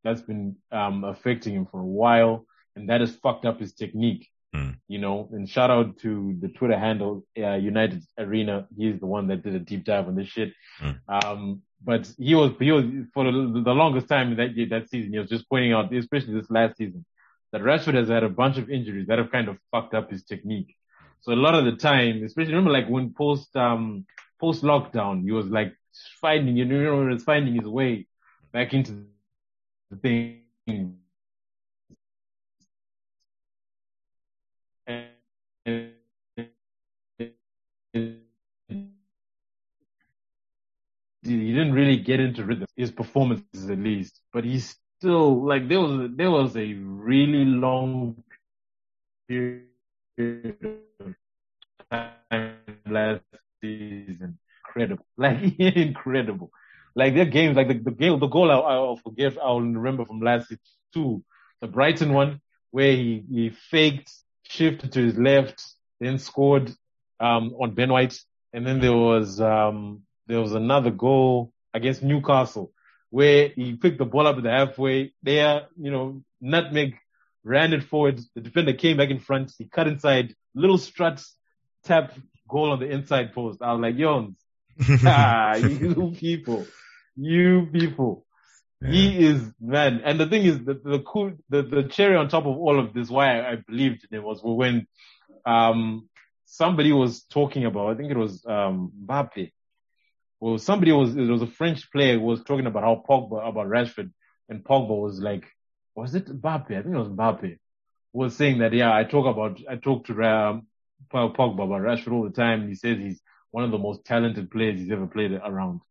that's been, um, affecting him for a while. And that has fucked up his technique. Mm. You know, and shout out to the Twitter handle, uh, United Arena. He's the one that did a deep dive on this shit. Mm. Um, but he was, he was, for the, the longest time that that season, he was just pointing out, especially this last season, that Rashford has had a bunch of injuries that have kind of fucked up his technique. So a lot of the time, especially remember like when post, um, post lockdown, he was like finding, you know, he was finding his way back into the thing. He didn't really get into rhythm, his performances at least, but he's still like there was there was a really long period of time last season, incredible, like incredible. Like their games, like the, the game, the goal I, I'll forget, I'll remember from last season too, the Brighton one where he, he faked, shifted to his left, then scored um, on Ben White, and then there was um, there was another goal against Newcastle where he picked the ball up at the halfway. There, you know, nutmeg ran it forward. The defender came back in front. He cut inside, little struts, tap, goal on the inside post. I was like, Jones, ah, you people, you people. Yeah. He is man, and the thing is, the the cool, the, the cherry on top of all of this, why I, I believed in him was when um somebody was talking about, I think it was um Mbappe. Well, somebody was it was a French player who was talking about how Pogba about Rashford, and Pogba was like, was it Mbappe? I think it was Mbappe. Was saying that yeah, I talk about I talk to um, Pogba about Rashford all the time. He says he's one of the most talented players he's ever played around.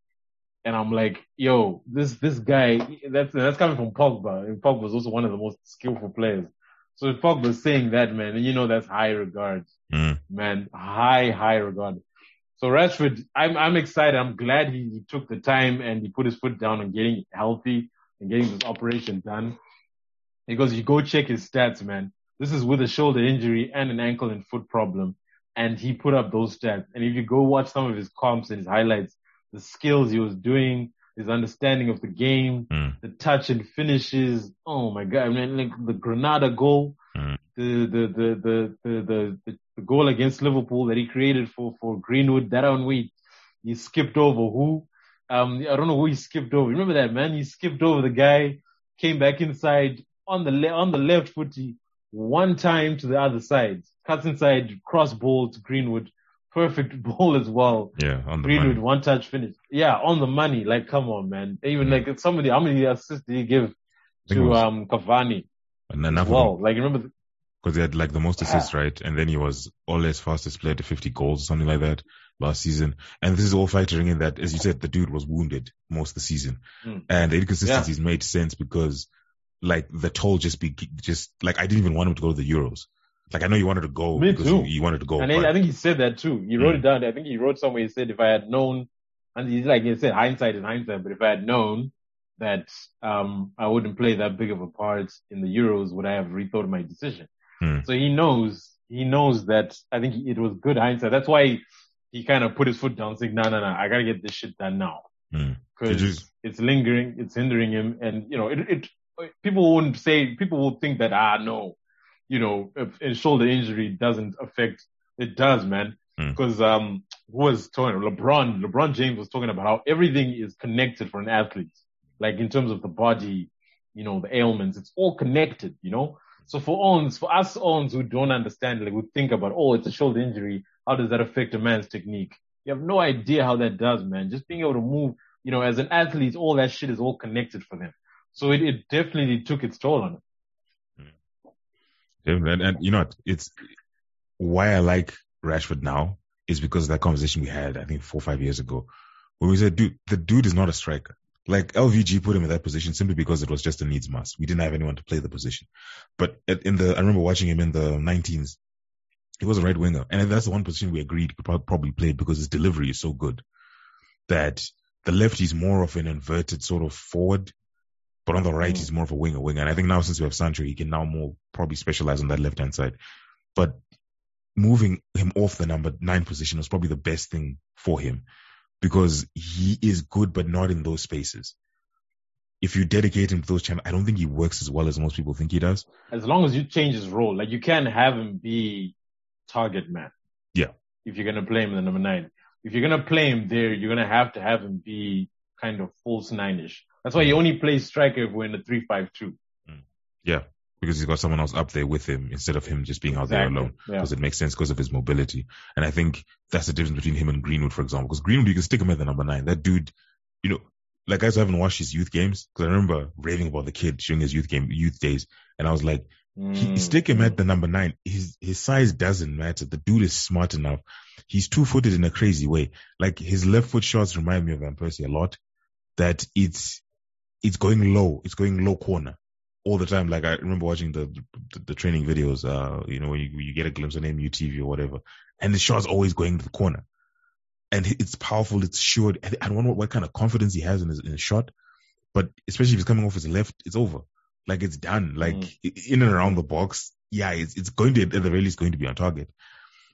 And I'm like, yo, this, this guy, that's, that's coming from Pogba. And Pogba is also one of the most skillful players. So if Pogba's saying that, man, and you know that's high regard, Mm. man, high, high regard. So Rashford, I'm, I'm excited. I'm glad he, he took the time and he put his foot down on getting healthy and getting this operation done. Because you go check his stats, man. This is with a shoulder injury and an ankle and foot problem. And he put up those stats. And if you go watch some of his comps and his highlights, the skills he was doing, his understanding of the game, Mm. the touch and finishes. Oh my God, I man, like the Granada goal, Mm. the, the, the, the, the, the, the, the goal against Liverpool that he created for, for Greenwood, that one we, he skipped over who? Um, I don't know who he skipped over. Remember that, man? He skipped over the guy, came back inside on the le- on the left footy, one time to the other side, cuts inside, cross ball to Greenwood, perfect ball as well. Yeah, on the Greenwood money. one touch finish. Yeah, on the money. Like, come on, man. Even like somebody, how many assists did he give to was- um Cavani And enough well? Like, remember? Because he had like the most assists, right? And then he was always fastest player to 50 goals, or something like that last season. And this is all factoring in that, as you said, the dude was wounded most of the season. Mm. And the inconsistencies made sense because like the toll just be, just like I didn't even want him to go to the Euros. Like I know you wanted to go Me because too. You, you wanted to go. and but- I, I think he said that too. He wrote Mm. it down. I think he wrote somewhere. He said, if I had known, and he's like he said, hindsight is hindsight. But if I had known that um I wouldn't play that big of a part in the Euros, would I have rethought my decision? Hmm. So he knows. He knows that. I think it was good hindsight. That's why he kind of put his foot down, saying, "No, no, no, I gotta get this shit done now." because Mm. it's lingering, it's hindering him, and you know, it, it people wouldn't say people will think that ah no, you know, if a shoulder injury doesn't affect. It does, man. Mm. Because um, who was talking? LeBron, LeBron James was talking about how everything is connected for an athlete, like in terms of the body, you know, the ailments. It's all connected, you know. So for ons, for us ons who don't understand, like we think about, oh, it's a shoulder injury. How does that affect a man's technique? You have no idea how that does, man. Just being able to move, you know, as an athlete, all that shit is all connected for them. So it, it definitely took its toll on him. Mm. And, and you know? It's why I like Rashford now is because of that conversation we had, I think four or five years ago, where we said, dude, the dude is not a striker. Like LVG put him in that position simply because it was just a needs must. We didn't have anyone to play the position. But in the, I remember watching him in the 19s. He was a right winger. And that's the one position we agreed could probably play because his delivery is so good that the left is more of an inverted sort of forward, but on the right Mm. he's more of a winger winger. And I think now since we have Sancho, he can now more probably specialize on that left hand side. But moving him off the number nine position was probably the best thing for him because he is good, but not in those spaces. If you dedicate him to those channels, I don't think he works as well as most people think he does. As long as you change his role, like you can't have him be target man. Yeah. If you're gonna play him in the number nine, if you're gonna play him there, you're gonna have to have him be kind of false nine-ish. That's why he mm. only plays striker if we're in the three-five-two. Mm. Yeah. Because he's got someone else up there with him instead of him just being out there Exactly. alone. Yeah. Because it makes sense because of his mobility. And I think that's the difference between him and Greenwood, for example. Because Greenwood, you can stick him at the number nine. That dude, you know, like guys who haven't watched his youth games, because I remember raving about the kid during his youth game, youth days. And I was like, he, Mm. stick him at the number nine. His his size doesn't matter. The dude is smart enough. He's two footed in a crazy way. Like his left foot shots remind me of Van Persie a lot. That it's it's going low. It's going low corner all the time. Like I remember watching the the, the training videos. Uh, you know, when you, you get a glimpse on MUTV or whatever, and the shot's always going to the corner, and it's powerful. It's sure. I I don't know what kind of confidence he has in his, in his shot, but especially if he's coming off his left, it's over. Like it's done. Like Mm. in and around the box, yeah, it's it's going to at the very least going to be on target.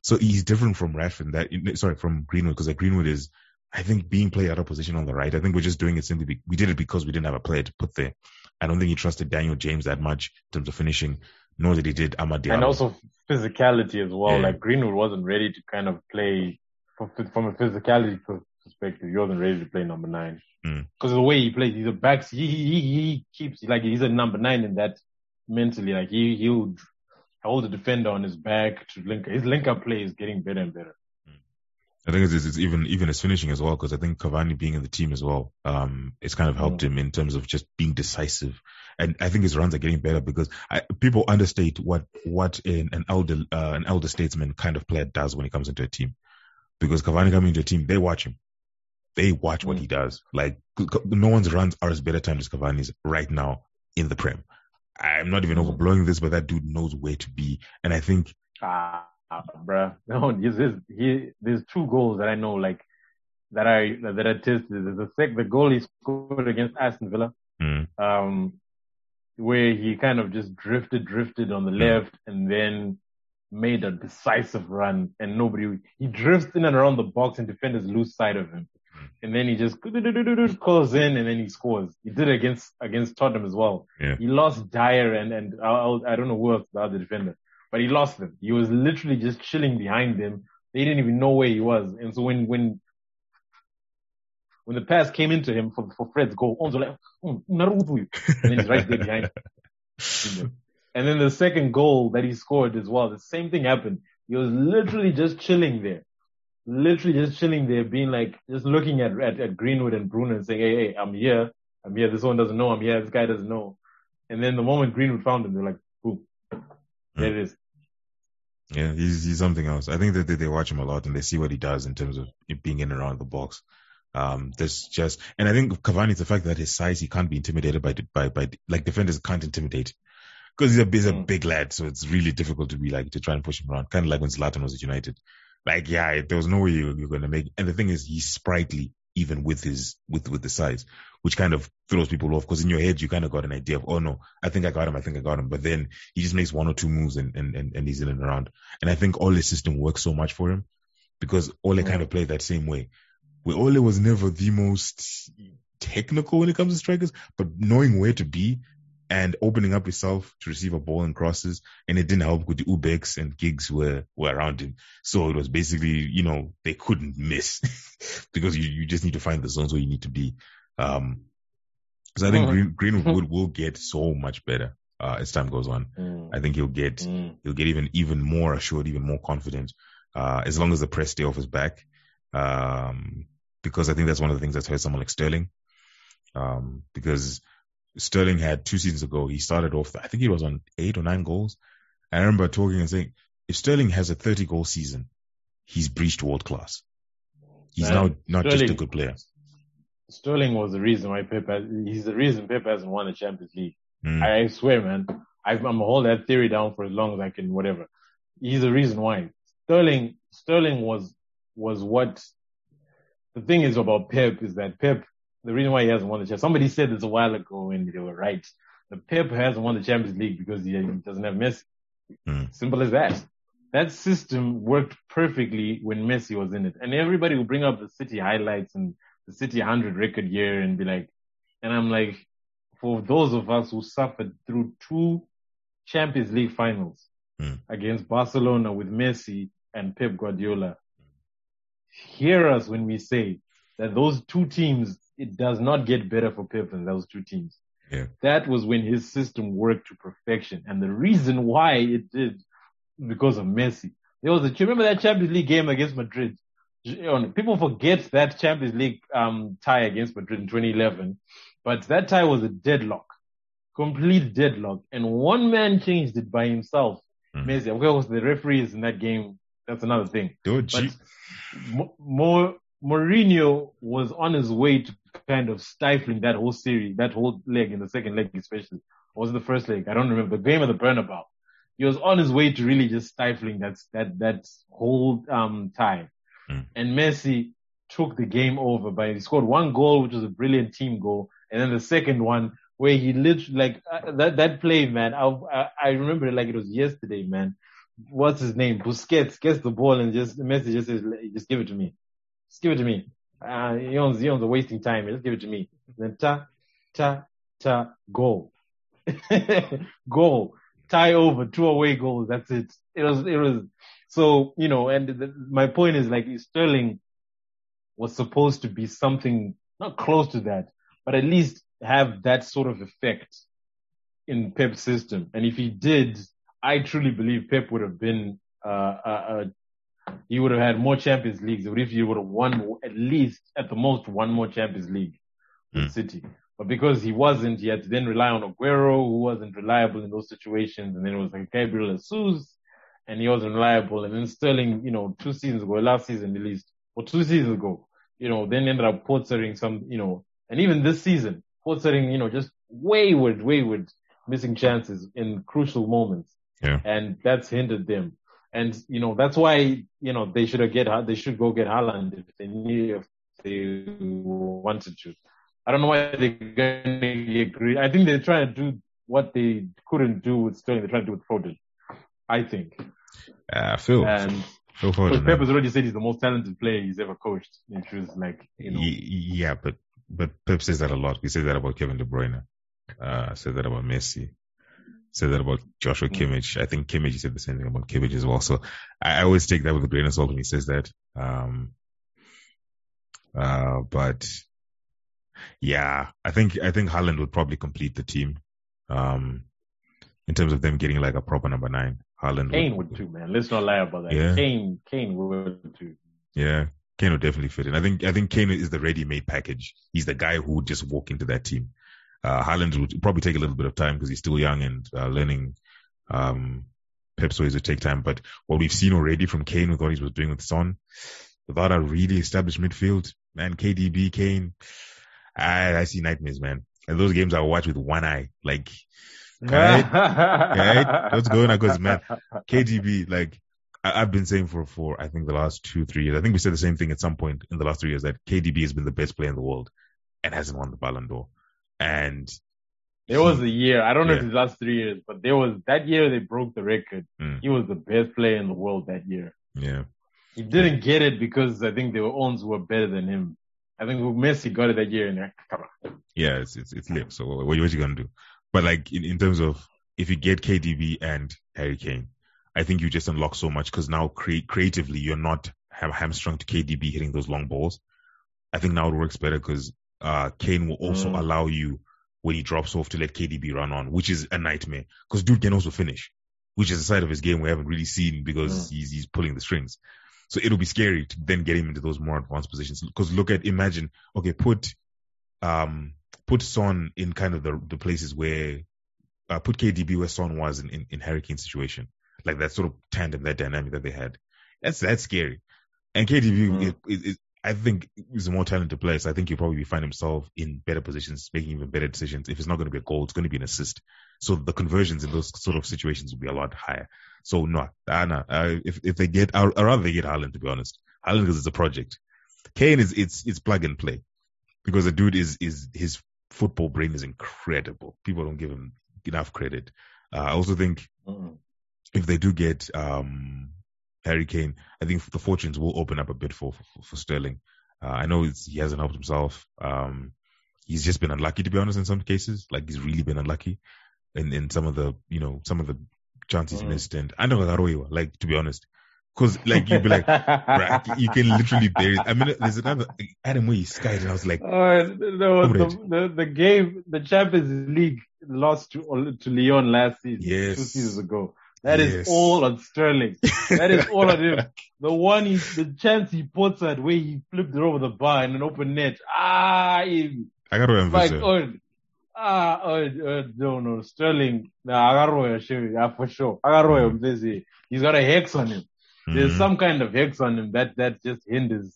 So he's different from Rashford. That sorry from Greenwood because like Greenwood is, I think, being played out of position on the right. I think we're just doing it simply. Be, we did it because we didn't have a player to put there. I don't think he trusted Daniel James that much in terms of finishing, nor did he did Amad and also physicality as well. Yeah. Like Greenwood wasn't ready to kind of play from, from a physicality perspective. He wasn't ready to play number nine Mm. because of the way he plays. He's a back. He, he he he keeps like he's a number nine in that mentally. Like he he'll hold the defender on his back to link. His link up play is getting better and better. I think it's, it's even even his finishing as well because I think Cavani being in the team as well, um, it's kind of helped him in terms of just being decisive, and I think his runs are getting better because I, people understate what what an, an elder uh, an elder statesman kind of player does when he comes into a team, because Cavani coming into a team, they watch him, they watch what Mm. he does. Like no one's runs are as better timed as Cavani's right now in the Prem. I'm not even Mm. overblowing this, but that dude knows where to be, and I think Ah, bruh. No, he's, he's, he, there's two goals that I know, like, that I, that I tested. There's the sec, the goal he scored against Aston Villa, mm, um, where he kind of just drifted, drifted on the Mm. left and then made a decisive run and nobody, he drifts in and around the box and defenders lose sight of him. Mm. And then he just calls in and then he scores. He did it against, against Tottenham as well. Yeah. He lost Dier and, and I, I I don't know who else the other defender but he lost them. He was literally just chilling behind them. They didn't even know where he was. And so when, when, when the pass came into him for, for Fred's goal, Onzo like, "Hmm, Naruto. and then he's right there behind him. And then the second goal that he scored as well, the same thing happened. He was literally just chilling there. Literally just chilling there, being like, just looking at, at, at Greenwood and Bruno and saying, hey, hey, I'm here. I'm here. This one doesn't know I'm here. This guy doesn't know. And then the moment Greenwood found him, they're like, boom. There it is. Yeah, he's he's something else. I think that they, they watch him a lot and they see what he does in terms of being in and around the box. Um, there's just, and I think Cavani, the fact that his size, he can't be intimidated by by by like defenders can't intimidate because he's a he's a Mm. big lad, so it's really difficult to be like to try and push him around. Kind of like when Zlatan was at United. Like, yeah, there was no way you, you're gonna make. And the thing is, he's sprightly even with his with with the size, which kind of throws people off because in your head you kind of got an idea of, oh no, I think I got him, I think I got him, but then he just makes one or two moves and and and, and he's in and around. And I think all his system works so much for him because Ole kind Mm. of played that same way. where Ole was never the most technical when it comes to strikers, but knowing where to be and opening up yourself to receive a ball and crosses. And it didn't help with the Ubeks and Giggs were, were around him. So it was basically, you know, they couldn't miss because you, you just need to find the zones where you need to be. Um, so I think Green, Greenwood will get so much better, uh, as time goes on. Mm. I think he'll get, Mm. he'll get even, even more assured, even more confident, uh, as long as the press stay off his back. Um, because I think that's one of the things that's hurt someone like Sterling. Um, because Sterling had two seasons ago, he started off, I think he was on eight or nine goals. I remember talking and saying, if Sterling has a 30 goal season, he's breached world class. He's Man, now not just a good player. Sterling was the reason why Pep has, he's the reason Pep hasn't won the Champions League. Mm, I swear, man. I, I'm gonna hold that theory down for as long as I can, whatever. He's the reason why. Sterling, Sterling was, was what, the thing is about Pep is that Pep, the reason why he hasn't won the Champions, somebody said this a while ago and they were right. The Pep hasn't won the Champions League because he, doesn't have Messi. Hmm. Simple as that. That system worked perfectly when Messi was in it. And everybody will bring up the City highlights and the City 100 record year and be like, and I'm like, for those of us who suffered through two Champions League finals Hmm. against Barcelona with Messi and Pep Guardiola, hear us when we say that those two teams, it does not get better for Pep than those two teams. Yeah. That was when his system worked to perfection. And the reason why it did, because of Messi. There was a, you remember that Champions League game against Madrid? People forget that Champions League um, tie against Madrid in 2011, but that tie was a deadlock, complete deadlock, and one man changed it by himself. Mm. Messi, of course, the referees in that game. That's another thing. Were But cheap. Mo- Mo- Mourinho was on his way to kind of stifling that whole series, that whole leg in the second leg, especially. Or was it the first leg? I don't remember. The game of the Bernabeu. He was on his way to really just stifling that that that whole um tie. Mm. And Messi took the game over by he scored one goal, which was a brilliant team goal, and then the second one where he literally like uh, that that play, man. I, I I remember it like it was yesterday, man. What's his name? Busquets gets the ball and just Messi just says, just give it to me, just give it to me. Uh, he owns he owns a wasting time. Just give it to me. Then ta ta ta goal, goal tie over two away goals. That's it. It was it was so you know. And the, my point is like Sterling was supposed to be something not close to that, but at least have that sort of effect in Pep's system. And if he did, I truly believe Pep would have been, uh, uh, uh he would have had more Champions Leagues. If he would have won at least, at the most, one more Champions League with Mm. City? But because he wasn't, he had to then rely on Aguero, who wasn't reliable in those situations. And then it was like Gabriel Jesus, and he wasn't reliable. And then Sterling, you know, two seasons ago, last season at least, or two seasons ago, you know, then ended up portering some, you know, and even this season, portering, you know, just wayward, wayward missing chances in crucial moments. Yeah. And that's hindered them. And, you know, that's why, you know, they should have get, they should go get Haaland if they need, if they wanted to. I don't know why they're going to agree. I think they're trying to do what they couldn't do with Sterling. They're trying to do with Foden. I think. Uh, Phil, And Phil Foden. Pep has already said he's the most talented player he's ever coached. Which was like, you know, Yeah, but but Pep says that a lot. He says that about Kevin De Bruyne. Uh, said that about Messi. Said that about Joshua Mm. Kimmich. I think Kimmich said the same thing about Kimmich as well. So I, I always take that with a grain of salt when he says that. Um, uh, but yeah, I think I think Haaland would probably complete the team. Um, in terms of them getting like a proper number nine, Haaland Kane would too, man. Let's not lie about that. Yeah. Kane, Kane would too. Yeah, Kane would definitely fit in. I think I think Kane is the ready-made package. He's the guy who would just walk into that team. Uh, Haaland would probably take a little bit of time because he's still young and uh, learning. Um, Pep's ways would take time, but what we've seen already from Kane with what he was doing with Son, without a really established midfield, man, KDB, Kane, I, I see nightmares, man. And those games I watch with one eye, like, Right? What's going on? Because man, KDB, like I, I've been saying for for I think the last two three years. I think we said the same thing at some point in the last three years that KDB has been the best player in the world and hasn't won the Ballon d'Or. And There was a year, I don't know if it's last three years, but there was that year they broke the record. Mm. He was the best player in the world that year. yeah, He didn't get it because I think were owns were better than him. I think Messi got it that year and come on. Yeah, it's it's it's lit. So what, what you gonna do? But like in, in terms of if you get KDB and Harry Kane, I think you just unlock so much because now cre- creatively you're not ham- hamstrung to KDB hitting those long balls. I think now it works better because uh, Kane will also Mm. allow you when he drops off to let KDB run on, which is a nightmare because dude can also finish, which is a side of his game we haven't really seen because he's he's pulling the strings. So it'll be scary to then get him into those more advanced positions. Because look at, imagine, okay, put, um, put Son in kind of the, the places where, uh, put KDB where Son was in, in, in Harry Kane's situation. Like that sort of tandem, that dynamic that they had. That's, that's scary. And KDB, Mm. is, is- I think is a more talented player. So I think he'll probably find himself in better positions, making even better decisions. If it's not going to be a goal, it's going to be an assist. So the conversions in those sort of situations will be a lot higher. So no, no, uh, if if they get, I'd rather they get Haaland to be honest. Haaland because it's a project. Kane is it's it's plug and play because the dude is is his football brain is incredible. People don't give him enough credit. Uh, I also think Mm. if they do get um Harry Kane, I think the fortunes will open up a bit for for, for Sterling. Uh, I know it's, he hasn't helped himself. Um, he's just been unlucky to be honest in some cases. Like he's really been unlucky in in some of the you know some of the chances Mm. missed. And I know like to be honest, because like you'd be like, you can literally bury. I mean, there's another Adam where he skied, and I was like, Uh, no, the, the the game, the Champions League lost to to Lyon last season, Yes. two seasons ago. That is Yes. all on Sterling. That is all on him. The one, he, the chance he puts at where he flipped it over the bar in an open net. Ah, he, I got to like, emphasize. oh, ah, oh, uh, no, no, Sterling. Nah, Agaroyo, sure, yeah, for sure. Agaroyo, Mm. busy. He's got a hex on him. There's Mhm. some kind of hex on him that that just hinders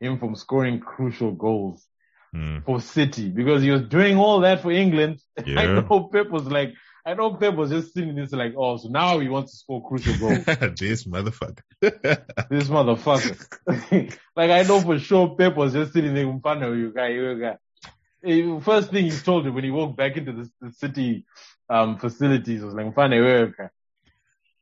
him from scoring crucial goals Mm. for City because he was doing all that for England. Yeah. I know Pep was like, I know Pep was just sitting this like, oh, so now he wants to score crucial goals. this motherfucker. this motherfucker. like I know for sure Pep was just sitting there, "Mfana, you guy, you guy. Eh, First thing he told him when he walked back into the, the city um facilities was like, "Mfana, you.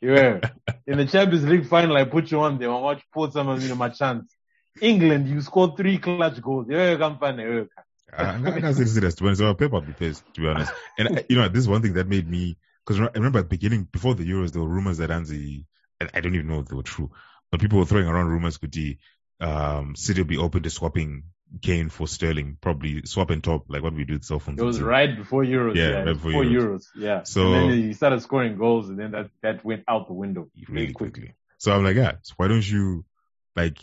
Yeah. In the Champions League final, I put you on there. I watch Port some you know my chance. England, you scored three clutch goals. Yeah, Mfana, you guy. I, I can't say serious. To be honest, Pep would be pissed. To be honest, and uh, you know, this is one thing that made me because I remember at the beginning before the Euros, there were rumors that Anzi, I, I don't even know if they were true, but people were throwing around rumors could the um, City be open to swapping Kane for Sterling, probably swap and top like what we do with cell phones. It was and right before Euros. Yeah, Yeah, right before before Euros. Euros. Yeah. So- and then he started scoring goals, and then that that went out the window really quickly. So I'm like, yeah, so why don't you like?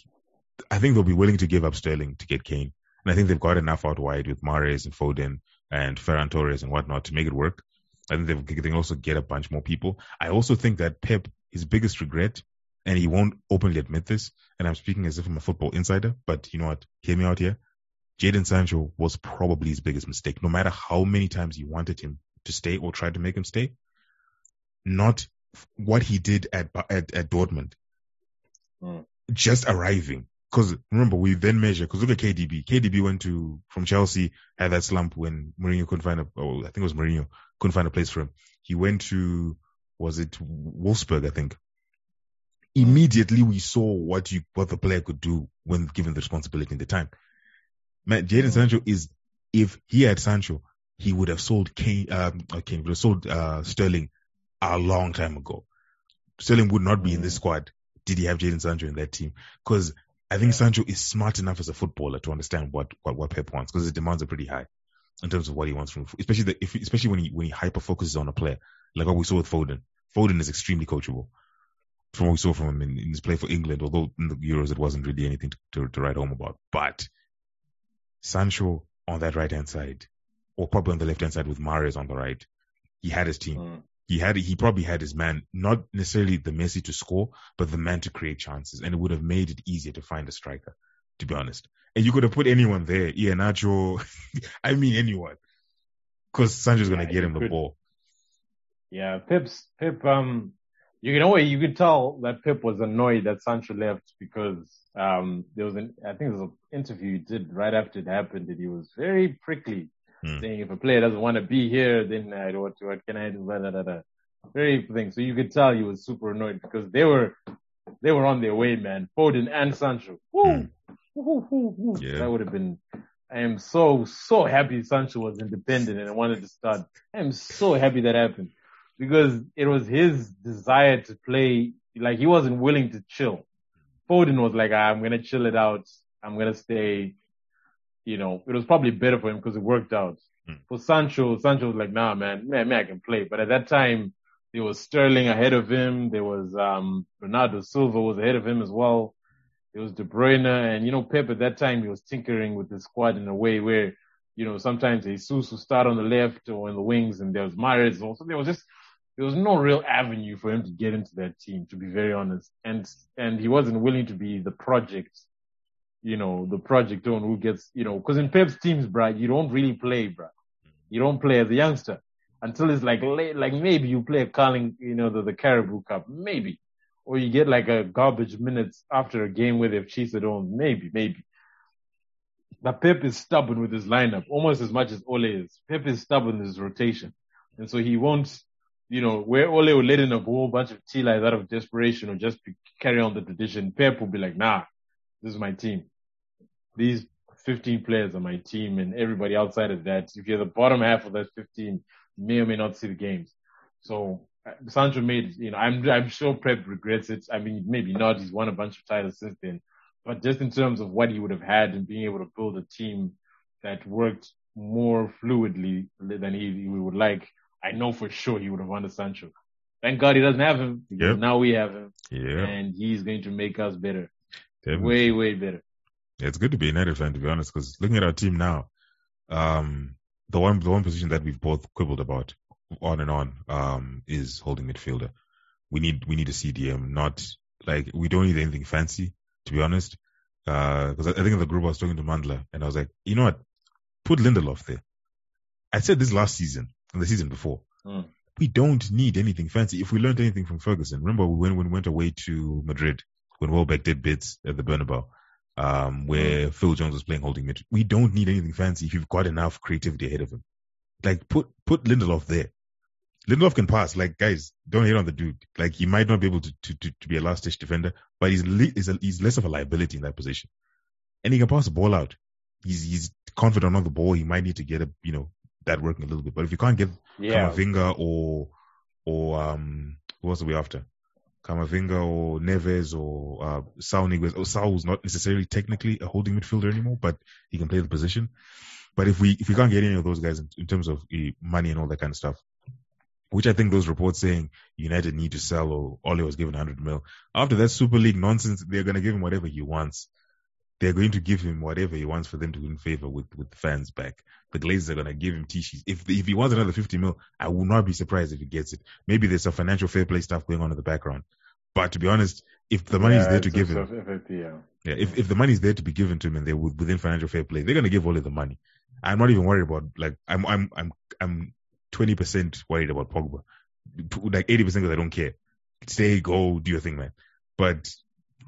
I think they'll be willing to give up Sterling to get Kane, and I think they've got enough out wide with Mahrez and Foden and Ferran Torres and whatnot to make it work. I think they can also get a bunch more people. I also think that Pep, his biggest regret, and he won't openly admit this, and I'm speaking as if I'm a football insider, but you know what? Hear me out here. Jaden Sancho was probably his biggest mistake. No matter how many times you wanted him to stay or tried to make him stay, not what he did at at, at Dortmund. Hmm. Just arriving. Because remember, we then measure. Because look at KDB. KDB went to from Chelsea, had that slump when Mourinho couldn't find a. Oh, I think it was Mourinho couldn't find a place for him. He went to was it Wolfsburg? I think. Immediately, we saw what you what the player could do when given the responsibility in the time. Man, Jaden Hmm. Sancho is if he had Sancho, he would have sold Kane. Um, uh, Kane would have sold uh, Sterling a long time ago. Sterling would not be in this Mm. squad. Did he have Jaden Sancho in that team? Because I think Sancho is smart enough as a footballer to understand what what, what Pep wants because his demands are pretty high in terms of what he wants from, especially the, if especially when he when he hyper focuses on a player like what we saw with Foden. Foden is extremely coachable. From what we saw from him in, in his play for England, although in the Euros it wasn't really anything to, to, to write home about. But Sancho on that right hand side, or probably on the left hand side with Mahrez on the right, he had his team Mm. He had he probably had his man, not necessarily the Messi to score, but the man to create chances, and it would have made it easier to find a striker, to be honest. And you could have put anyone there, Iheanacho, I mean anyone, because Sancho's gonna get him the ball. Yeah, Pep's Pep. Um, you can what? You could tell that Pep was annoyed that Sancho left because um there was an I think there was an interview he did right after it happened and he was very prickly, Hmm. saying if a player doesn't want to be here, then uh, what what can I do? Blah, blah, blah, blah. Very thing. So you could tell he was super annoyed because they were they were on their way, man. Foden and Sancho. Woo! Woo, woo, woo. Yeah. That would have been. I am so so happy Sancho was independent and wanted to start. I am so happy that happened because it was his desire to play. Like he wasn't willing to chill. Foden was like, ah, I'm gonna chill it out. I'm gonna stay. You know, it was probably better for him because it worked out. Hmm. For Sancho, Sancho was like, nah, man, man, man, I can play. But at that time, there was Sterling ahead of him. There was um Bernardo Silva was ahead of him as well. There was De Bruyne, and you know, Pep at that time he was tinkering with the squad in a way where, you know, sometimes Jesus would start on the left or in the wings, and there was Mahrez also. There was just there was no real avenue for him to get into that team, to be very honest. And and he wasn't willing to be the project, you know, the project on who gets, you know, because in Pep's teams, bruh, you don't really play, bruh. You don't play as a youngster until it's like late, like maybe you play a calling, you know, the, the Carabao Cup, maybe. Or you get like a garbage minutes after a game where they've chased it on, maybe, maybe. But Pep is stubborn with his lineup, almost as much as Ole is. Pep is stubborn with his rotation. And so he won't, you know, where Ole will let in a whole bunch of T-Lies out of desperation or just carry on the tradition, Pep will be like, nah, this is my team. These 15 players on my team and everybody outside of that, if you're the bottom half of that 15, you may or may not see the games. So uh, Sancho made, you know, I'm, I'm sure Pep regrets it. I mean, maybe not. He's won a bunch of titles since then, but just in terms of what he would have had and being able to build a team that worked more fluidly than he, he would like, I know for sure he would have won the Sancho. Thank God he doesn't have him because Yep. now we have him Yeah. and he's going to make us better. Definitely. Way, way better. It's good to be a United fan to be honest, because looking at our team now, um, the one the one position that we've both quibbled about on and on um, is holding midfielder. We need we need a CDM, not like we don't need anything fancy to be honest. Because I, I think in the group I was talking to Mandla and I was like, you know what, put Lindelof there. I said this last season and the season before. Mm. We don't need anything fancy. If we learned anything from Ferguson, remember when when we went away to Madrid when Welbeck did bits at the Bernabeu um, where Phil Jones was playing holding mid. We don't need anything fancy if you've got enough creativity ahead of him. Like put put Lindelof there. Lindelof can pass. Like guys, don't hate on the dude. Like he might not be able to to to, to be a last ditch defender, but he's li- he's, a, he's less of a liability in that position, and he can pass the ball out. He's he's confident on the ball. He might need to get a you know that working a little bit, but if you can't get Yeah. Camavinga or or um who else are we after? Camavinga or Neves or uh, Saul Niguez. Oh, Saul's not necessarily technically a holding midfielder anymore, but he can play the position. But if we if we can't get any of those guys in, in terms of uh, money and all that kind of stuff, which I think those reports saying United need to sell or Ole was given 100 mil after that Super League nonsense, they're gonna give him whatever he wants. They're going to give him whatever he wants for them to win favor with with the fans back. The Glazers are gonna give him tissues. If if he wants another 50 mil, I will not be surprised if he gets it. Maybe there's some financial fair play stuff going on in the background. But to be honest, if the money is Yeah, there to give him, yeah. yeah, if if the money is there to be given to him and they're within financial fair play, they're gonna give all of the money. I'm not even worried about like I'm I'm I'm I'm 20 percent worried about Pogba, like 80 percent because I don't care. Stay, go, do your thing, man. But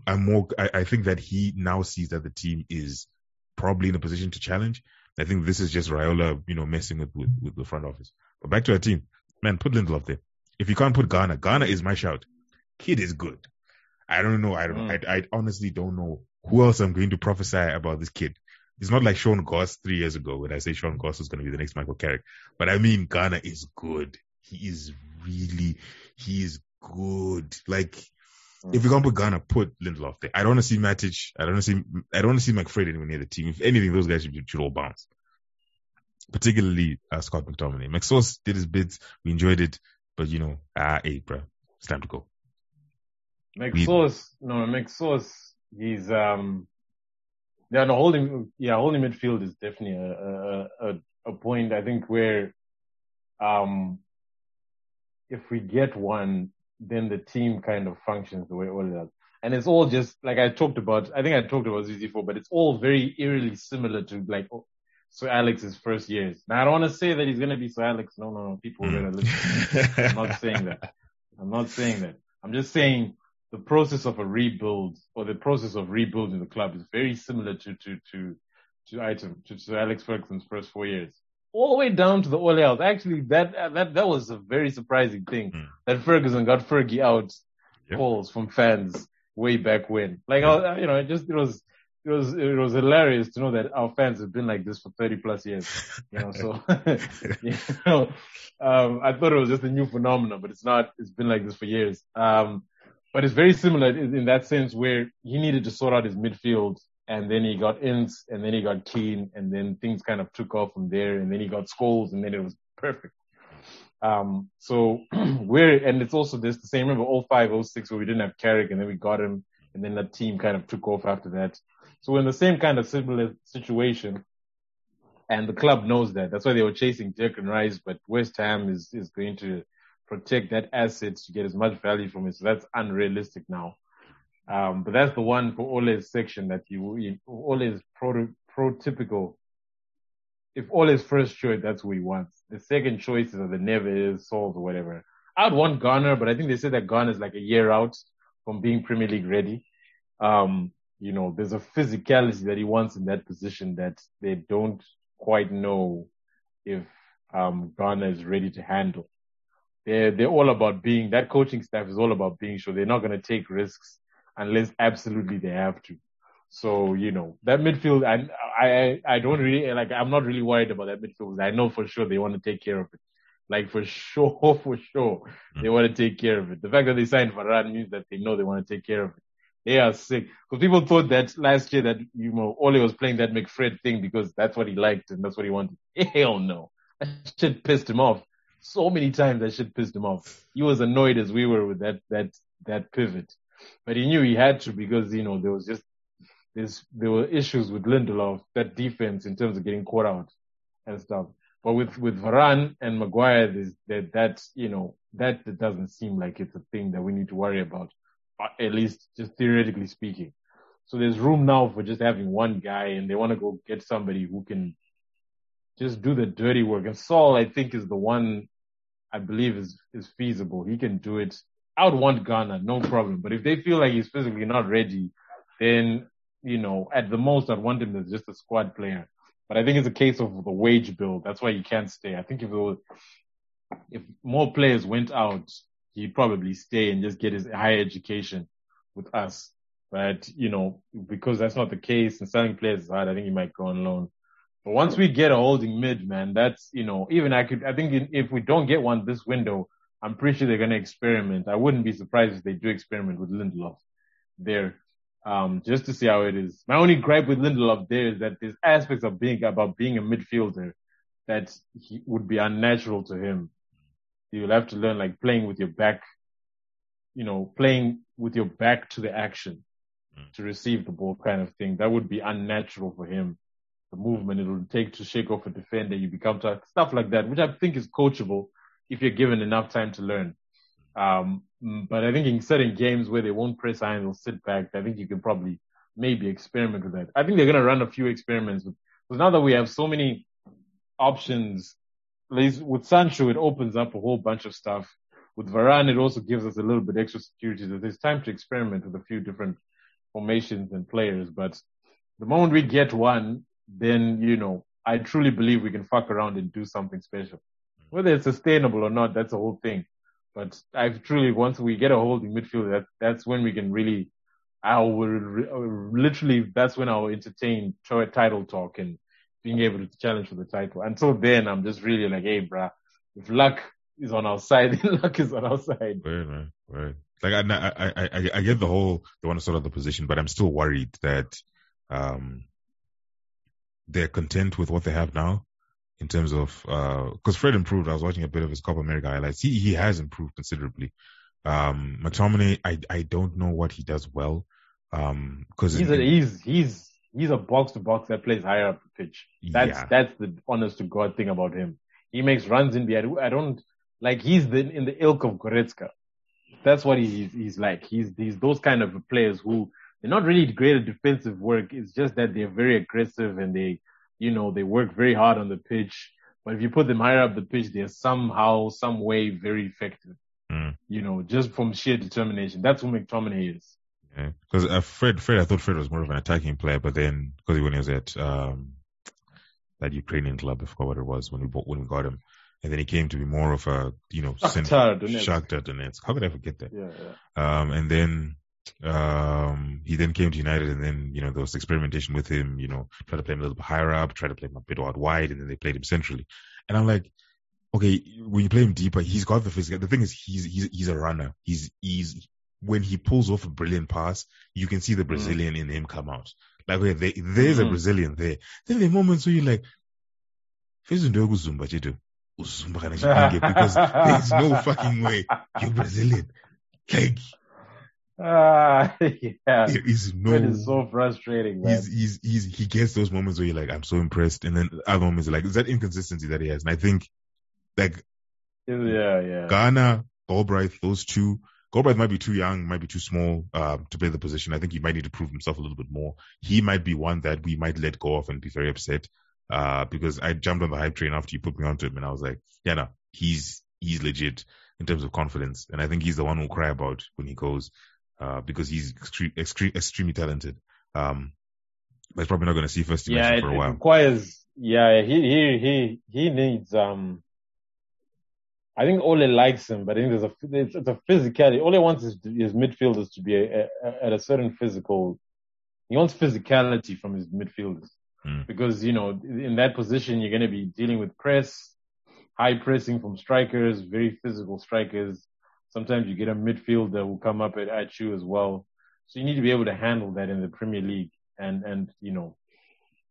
I'm more. I, I think that he now sees that the team is probably in a position to challenge. I think this is just Raiola, you know, messing with with, with the front office. But back to our team, man. Put Lindelof there. If you can't put Garner, Garner is my shout. Kid is good. I don't know. I don't. Hmm. I, I honestly don't know who else I'm going to prophesy about this kid. It's not like Sean Goss three years ago when I say Sean Goss is going to be the next Michael Carrick. But I mean, Garner is good. He is really, he is good. Like, if you can't put Garner, put Lindelof there. I don't want to see Matic. I don't want to see, I don't want to see McFred anywhere near the team. If anything, those guys should, should all bounce. Particularly uh, Scott McTominay. McSauce did his bits. We enjoyed it. But you know, ah, hey, bro, it's time to go. McSauce, no, McSauce, he's, um, yeah, no, holding, yeah, holding midfield is definitely a, a, a, a point, I think, where, um, if we get one, then the team kind of functions the way all it does. And it's all just, like I talked about, I think I talked about this before, but it's all very eerily similar to like oh, Sir Alex's first years. Now I don't want to say that he's going to be Sir Alex. No, no, no. People are going to listen. I'm not hmm. saying that. I'm not saying that. I'm just saying the process of a rebuild or the process of rebuilding the club is very similar to, to, to, to item, to, to Alex Ferguson's first four years. All the way down to the all out. Actually, that, that, that was a very surprising thing Mm. that Ferguson got Fergie out Yep. calls from fans way back when. Like, I, you know, it just, it was, it was, it was hilarious to know that our fans have been like this for 30 plus years, you know, so, you know, um, I thought it was just a new phenomenon, but it's not, it's been like this for years. Um, but it's very similar in that sense where he needed to sort out his midfield and then he got Ince and then he got Keane and then things kind of took off from there and then he got Scholes and then it was perfect. Um, so we're, and it's also this the same, remember 05, 06 where we didn't have Carrick and then we got him and then the team kind of took off after that. So we're in the same kind of similar situation and the club knows that. That's why they were chasing Declan Rice, but West Ham is, is going to protect that asset to get as much value from it. So that's unrealistic now. Um, but that's the one for Ole's section that you, Ole's pro, prototypical. If Ole's first choice, that's who he wants. The second choices are the Neves, Souls, or whatever. I'd want Garner, but I think they said that Garner is like a year out from being Premier League ready. Um, you know, there's a physicality that he wants in that position that they don't quite know if um, Garner is ready to handle. They're they're all about being that coaching staff is all about being sure they're not going to take risks unless absolutely they have to. So you know that midfield, I I I don't really like. I'm not really worried about that midfield. I know for sure they want to take care of it. Like for sure, for sure, hmm. they want to take care of it. The fact that they signed Varane means that they know they want to take care of it. They are sick because people thought that last year that you know Ole was playing that McFred thing because that's what he liked and that's what he wanted. Hell no, that shit pissed him off so many times. That shit pissed him off. He was annoyed as we were with that that that pivot, but he knew he had to because you know there was just there's there were issues with Lindelof that defense in terms of getting caught out and stuff. But with with Varane and Maguire, there's that that you know that, that doesn't seem like it's a thing that we need to worry about uh, at least just theoretically speaking. So there's room now for just having one guy and they want to go get somebody who can just do the dirty work. And Saul, I think, is the one I believe is, is feasible. He can do it. I would want Garner, no problem. But if they feel like he's physically not ready, then, you know, at the most, I'd want him as just a squad player. But I think it's a case of the wage bill. That's why he can't stay. I think if was, if more players went out, he'd probably stay and just get his higher education with us. But, you know, because that's not the case and selling players is hard, I think he might go on loan. But once we get a holding mid, man, that's, you know, even I could, I think if we don't get one this window, I'm pretty sure they're going to experiment. I wouldn't be surprised if they do experiment with Lindelof there, um, just to see how it is. My only gripe with Lindelof there is that there's aspects of being, about being a midfielder that he, would be unnatural to him you'll have to learn like playing with your back, you know, playing with your back to the action mm. to receive the ball kind of thing. That would be unnatural for him. The movement it will take to shake off a defender, you become tough, stuff like that, which I think is coachable if you're given enough time to learn. Um, but I think in certain games where they won't press iron, they'll sit back. I think you can probably maybe experiment with that. I think they're going to run a few experiments with, because now that we have so many options with Sancho, it opens up a whole bunch of stuff. With Varane, it also gives us a little bit extra security that there's time to experiment with a few different formations and players. But the moment we get one, then, you know, I truly believe we can fuck around and do something special. Whether it's sustainable or not, that's a whole thing. But I truly, once we get a holding midfield, that, that's when we can really, I will literally, that's when I'll entertain title talk and being able to challenge for the title. Until then, I'm just really like, hey, bruh, if luck is on our side, luck is on our side. Right, man. Right. Like I, I, I, I get the whole they want to sort of the position, but I'm still worried that um they're content with what they have now in terms of because uh, Fred improved. I was watching a bit of his Copa America highlights. He he has improved considerably. Um, McTominay, I I don't know what he does well. Um, because he's a, he's he's he's a box to box that plays higher up the pitch. That's yeah. that's the honest to God thing about him. He makes runs in the I don't like he's the, in the ilk of Goretzka. That's what he's he's like. He's he's those kind of players who they're not really great at defensive work. It's just that they're very aggressive and they you know they work very hard on the pitch. But if you put them higher up the pitch, they're somehow, some way very effective. Mm. You know, just from sheer determination. That's who McTominay is. Because uh, Fred, Fred, I thought Fred was more of an attacking player, but then because when he was at um, that Ukrainian club, I forgot what it was when we bought, when we got him, and then he came to be more of a you know Shakhtar Donetsk. Shakhtar Donetsk. How could I forget that? Yeah, yeah. Um, and then Um, he then came to United, and then you know there was experimentation with him. You know, try to play him a little bit higher up, try to play him a bit out wide, and then they played him centrally. And I'm like, okay, when you play him deeper, he's got the physical. The thing is, he's he's he's a runner. He's he's when he pulls off a brilliant pass, you can see the Brazilian mm. in him come out. Like, okay, there, there's mm. a Brazilian there. Then the moments where you're like, Zumba because there's no fucking way you're Brazilian. Like, uh, yeah. There is no. It is so frustrating, man. He's, he's, he's, he gets those moments where you're like, I'm so impressed. And then other moments are like, is that inconsistency that he has? And I think, like, yeah, yeah. Garner, Galbraith, those two, Galbraith might be too young, might be too small, uh, to play the position. I think he might need to prove himself a little bit more. He might be one that we might let go of and be very upset. Uh, because I jumped on the hype train after you put me onto him and I was like, yeah, no, he's, he's legit in terms of confidence. And I think he's the one who'll cry about when he goes, uh, because he's extre- extre- extremely talented. Um, but he's probably not going to see first team yeah, for a while. It requires, yeah, he, he, he, he needs, um, I think Ole likes him, but I think there's a, it's, it's a physicality. Ole wants his, his midfielders to be a, a, at a certain physical, he wants physicality from his midfielders. Mm. Because, you know, in that position, you're going to be dealing with press, high pressing from strikers, very physical strikers. Sometimes you get a midfielder who come up at, at you as well. So you need to be able to handle that in the Premier League and, and, you know,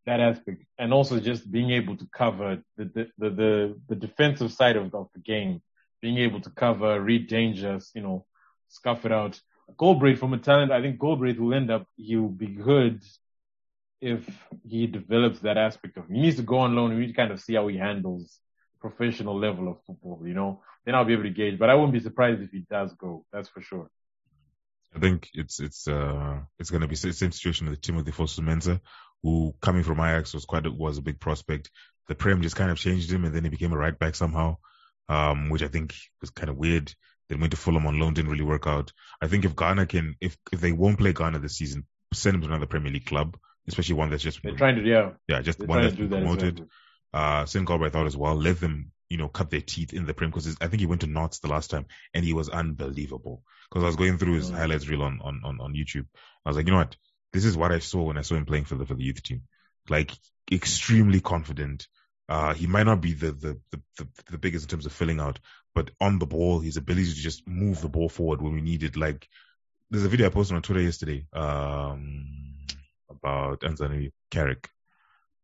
that aspect. And also just being able to cover the, the, the, the, the defensive side of, of the game, being able to cover, read dangers, you know, scuff it out. Galbraith from a talent, I think Galbraith will end up, he'll be good if he develops that aspect of him. He needs to go on loan. We need to kind of see how he handles professional level of football, you know. Then I'll be able to gauge. But I wouldn't be surprised if he does go. That's for sure. I think it's it's uh it's gonna be the same situation with Timothy Fosu-Mensah, who coming from Ajax was quite a, was a big prospect. The Prem just kind of changed him, and then he became a right back somehow, um, which I think was kind of weird. Then went to Fulham on loan, didn't really work out. I think if Garner can, if if they won't play Garner this season, send him to another Premier League club especially one that's just they're trying to yeah yeah just one that's been promoted. That uh, Senegal, I thought as well. Let them you know cut their teeth in the Prem because I think he went to Notts the last time and he was unbelievable. Because I was going through his mm. highlights reel on, on on on YouTube. I was like, you know what, this is what I saw when I saw him playing for the for the youth team. Like extremely confident. Uh, he might not be the, the, the, the, the biggest in terms of filling out, but on the ball, his ability to just move the ball forward when we need it. Like, there's a video I posted on Twitter yesterday. Um, about Anthony Carrick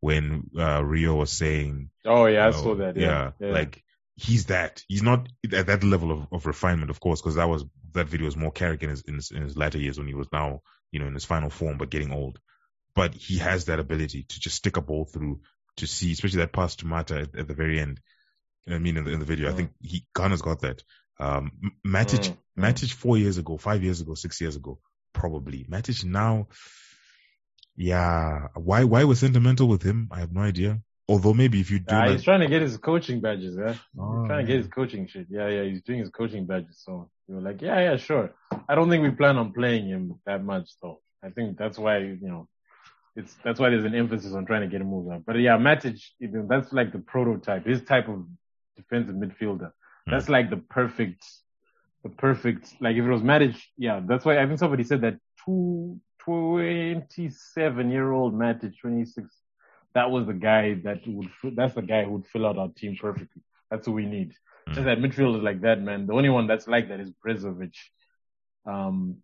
when uh, Rio was saying, "Oh yeah, I saw that." Yeah, yeah, yeah, like he's that. He's not at that level of, of refinement, of course, because that was that video was more Carrick in his, in his in his latter years when he was now you know in his final form, but getting old. But he has that ability to just stick a ball through to see, especially that pass to Mata at, at the very end. You know what I mean? In the, in the video, mm. I think he Garner's got that. Um, Matic, mm. Matic four years ago, five years ago, six years ago, probably. Matic now, yeah. Why why was sentimental with him? I have no idea. Although maybe if you do, like... he's trying to get his coaching badges. Yeah, oh, he's trying to get his coaching shit. Yeah, yeah, he's doing his coaching badges. So you were like, yeah, yeah, sure. I don't think we plan on playing him that much though. I think that's why you know, it's that's why there's an emphasis on trying to get him moved on. But yeah, Matic, that's like the prototype. His type of defensive midfielder. Hmm. That's like the perfect, the perfect. Like if it was Matic, yeah, that's why I think somebody said that two 27 year old Matic, 26. That was the guy that would, that's the guy who would fill out our team perfectly. That's what we need. Mm. Just that midfield is like that, man. The only one that's like that is Brozovic. Um,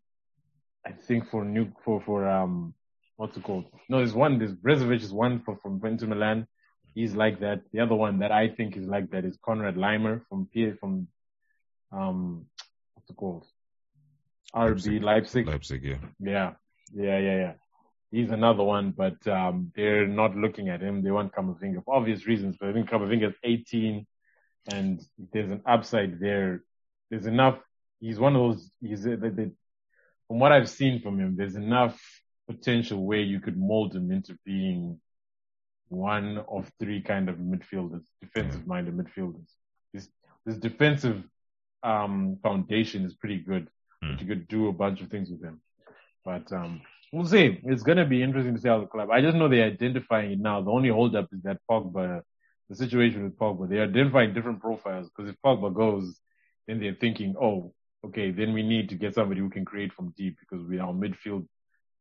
I think for new, for, for, um, what's it called? No, there's one, there's Brozovic is one for, from Inter Milan. He's like that. The other one that I think is like that is Konrad Laimer from P, from, um, what's it called? RB Leipzig. Leipzig, yeah. Yeah. Yeah, yeah, yeah. He's another one, but um, they're not looking at him. They want Camavinga for obvious reasons. But I think Camavinga is 18, and there's an upside there. There's enough. He's one of those. He's they, they, from what I've seen from him. There's enough potential where you could mold him into being one of three kind of midfielders, defensive-minded midfielders. This this defensive um, foundation is pretty good. Mm. You could do a bunch of things with him. But um, we'll see. It's going to be interesting to see how the club. I just know they're identifying it now. The only holdup is that Pogba, the situation with Pogba. They're identifying different profiles because if Pogba goes, then they're thinking, oh, okay, then we need to get somebody who can create from deep because we our midfield,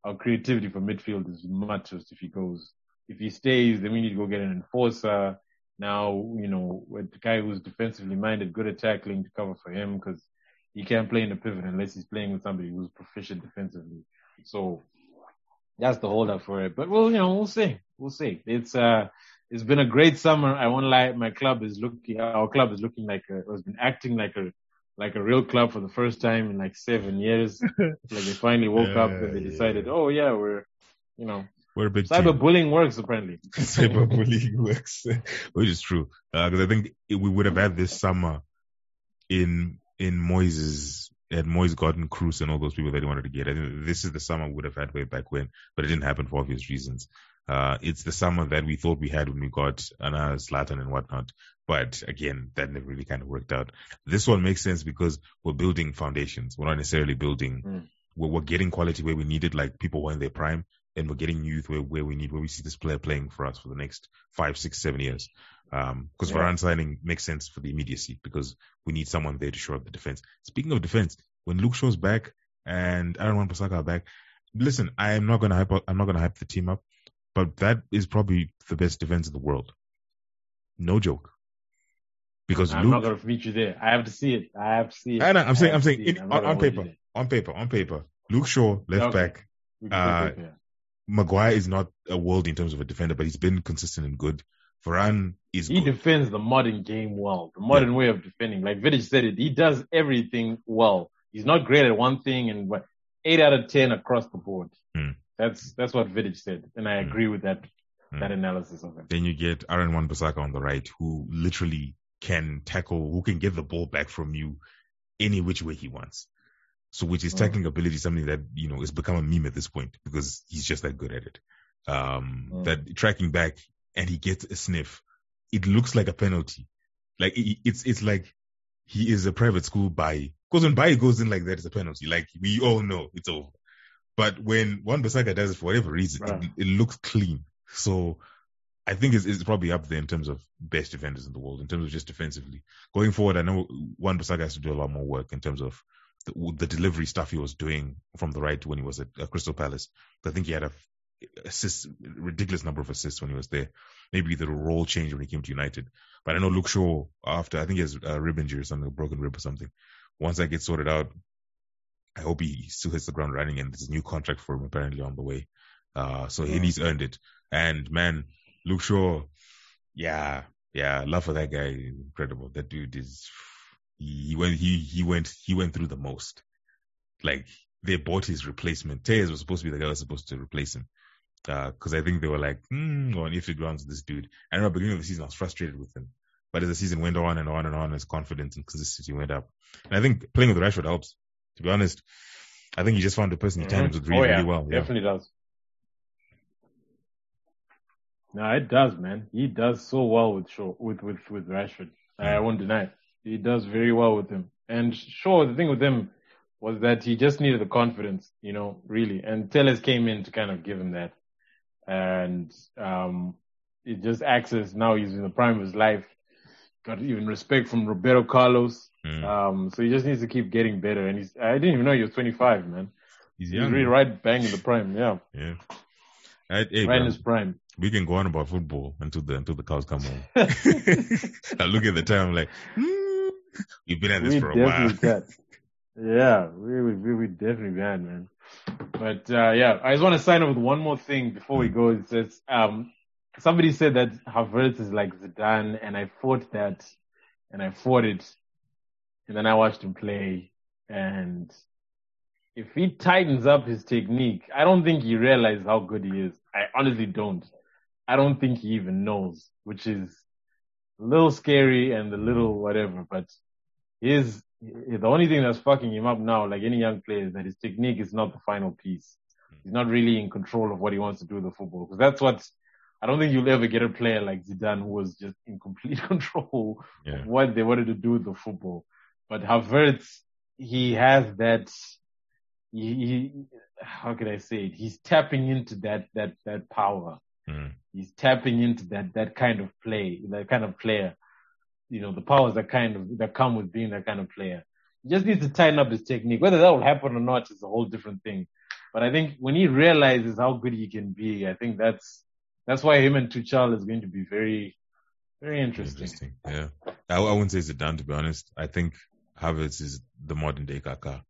our creativity for midfield is much if he goes. If he stays, then we need to go get an enforcer. Now, you know, with the guy who's defensively minded, good at tackling to cover for him because he can't play in the pivot unless he's playing with somebody who's proficient defensively. So that's the holdup for it. But we'll, you know, we'll see. We'll see. It's, uh, it's been a great summer. I won't lie. My club is looking, our club is looking like a, has been acting like a, like a real club for the first time in like seven years. like they finally woke yeah, up and they decided, yeah. oh yeah, we're, you know, we're a big cyberbullying works apparently. cyberbullying works, which is true. Because uh, I think it, we would have had this summer in in Moyes's had Moyes gotten Cruz and all those people that he wanted to get. I think this is the summer we would have had way back when, but it didn't happen for obvious reasons. Uh, it's the summer that we thought we had when we got Anna Zlatan and whatnot. But again, that never really kind of worked out. This one makes sense because we're building foundations. We're not necessarily building, mm. we're, we're, getting quality where we need it, like people were in their prime, and we're getting youth where, where we need, where we see this player playing for us for the next five, six, seven years. Um, because yeah. Varane signing makes sense for the immediacy because we need someone there to shore up the defense. Speaking of defense, when Luke Shaw's back and Aaron Wan-Bissaka are back, listen, I am not gonna hype, I'm not gonna hype the team up, but that is probably the best defense in the world. No joke. Because I'm Luke, not gonna meet you there. I have to see it. I have to see it. I know, I'm saying, I'm saying, in, on, on paper, on paper, on paper, Luke Shaw left okay. back. Uh, Maguire is not a world in terms of a defender, but he's been consistent and good. Varane is he good. defends the modern game well, the modern yeah. way of defending. Like Vidic said it, he does everything well. He's not great at one thing, and what eight out of ten across the board. Hmm. That's that's what Vidic said, and I hmm. agree with that hmm. that analysis of it. Then you get Aaron Wan-Bissaka on the right, who literally can tackle, who can get the ball back from you any which way he wants. So, which is tackling ability, something that you know has become a meme at this point because he's just that good at it. Um, that tracking back and he gets a sniff, it looks like a penalty. Like it, it's it's like he is a private school buy. Because when buy goes in like that, it's a penalty. Like we all know it's over. But when Wan-Bissaka does it for whatever reason, right. it, it, looks clean. So I think it's, it's, probably up there in terms of best defenders in the world, in terms of just defensively. Going forward, I know Wan-Bissaka has to do a lot more work in terms of the, the, delivery stuff he was doing from the right when he was at, at Crystal Palace. I think he had a assists, ridiculous number of assists when he was there. Maybe the role changed when he came to United. But I know Luke Shaw, after, I think he has a rib injury or something, a broken rib or something. Once that gets sorted out, I hope he still hits the ground running and there's a new contract for him apparently on the way. Uh, so yeah. he's earned it. And man, Luke Shaw, yeah, yeah, love for that guy. Incredible. That dude is, he, he went, he, he went, he went through the most. Like, they bought his replacement. Telles was supposed to be the guy that was supposed to replace him because uh, I think they were like, hmm, on if it runs this dude. I remember beginning of the season, I was frustrated with him. But as the season went on and on and on, his confidence and consistency went up. And I think playing with Rashford helps. To be honest, I think he just found a person he mm-hmm. with really, oh, yeah. really well. Yeah. Definitely does. No, it does, man. He does so well with with with with Rashford. Mm. I won't deny it. He does very well with him. And sure, the thing with him was that he just needed the confidence, you know, really. And Telles came in to kind of give him that and um, it just acts as now he's in the prime of his life. Got even respect from Roberto Carlos. Mm. Um, so he just needs to keep getting better. And he's I didn't even know he was 25, man. He's young. He's really right bang in the prime. Yeah. Yeah. I, hey, right in his prime. We can go on about football until the until the cows come home. I look at the time like, mm, you've been at this we for a while. Yeah, we we we definitely can, man. But uh, yeah, I just want to sign up with one more thing before we go. It says um, somebody said that Havertz is like Zidane, and I fought that, and I fought it, and then I watched him play, and if he tightens up his technique, I don't think he realizes how good he is. I honestly don't. I don't think he even knows, which is a little scary and a little whatever. But his the only thing that's fucking him up now, like any young player, is that his technique is not the final piece. He's not really in control of what he wants to do with the football. Because that's what I don't think you'll ever get a player like Zidane who was just in complete control yeah. of what they wanted to do with the football. But Havertz, he has that. He, he, how can I say it? He's tapping into that that that power. Mm. He's tapping into that that kind of play, that kind of player you know, the powers that kind of, that come with being that kind of player. he just needs to tighten up his technique. Whether that will happen or not is a whole different thing. But I think when he realizes how good he can be, I think that's that's why him and Tuchel is going to be very, very interesting. Interesting. Yeah. I, I wouldn't say it's Zidane to be honest. I think Havertz is the modern day Kaká.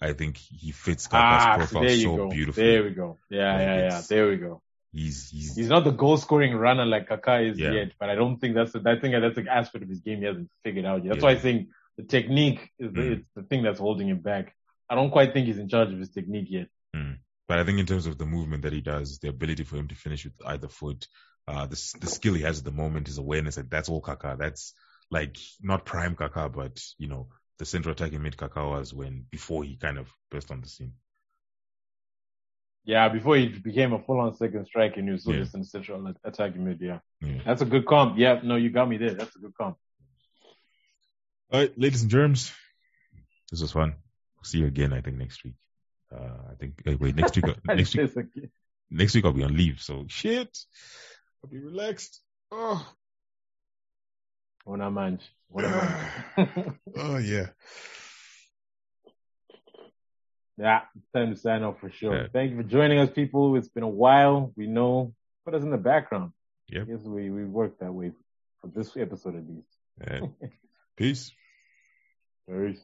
I think he fits Kaká's Ah, profile there you so go. beautifully. There we go. Yeah, Like, yeah, yeah. There we go. He's he's He's not the goal scoring runner like Kaká is Yeah. yet, but I don't think that's the, I think that's an aspect of his game he hasn't figured out yet. That's Yeah. why I think the technique is the, Mm. it's the thing that's holding him back. I don't quite think he's in charge of his technique yet. But I think in terms of the movement that he does, the ability for him to finish with either foot, uh, the the skill he has at the moment, his awareness, like that's all Kaká. That's like not prime Kaká, but you know the central attacking mid Kaká was when before he kind of burst on the scene. Yeah, before he became a full on second striker and he was still Yeah. just in the central attacking mid, yeah. Yeah. That's a good comp. Yeah, no, you got me there. That's a good comp. All right, ladies and germs, this was fun. See you again, I think next week. Uh, I think uh, wait next week. next week, next week I'll be on leave, so shit. I'll be relaxed. Oh, Una manch. Una manch. oh yeah. Yeah, time to sign off for sure. Yeah. Thank you for joining us, people. It's been a while. We know. Put us in the background. Yep. Yes, we, we worked that way for this episode at least. Uh, peace. Peace.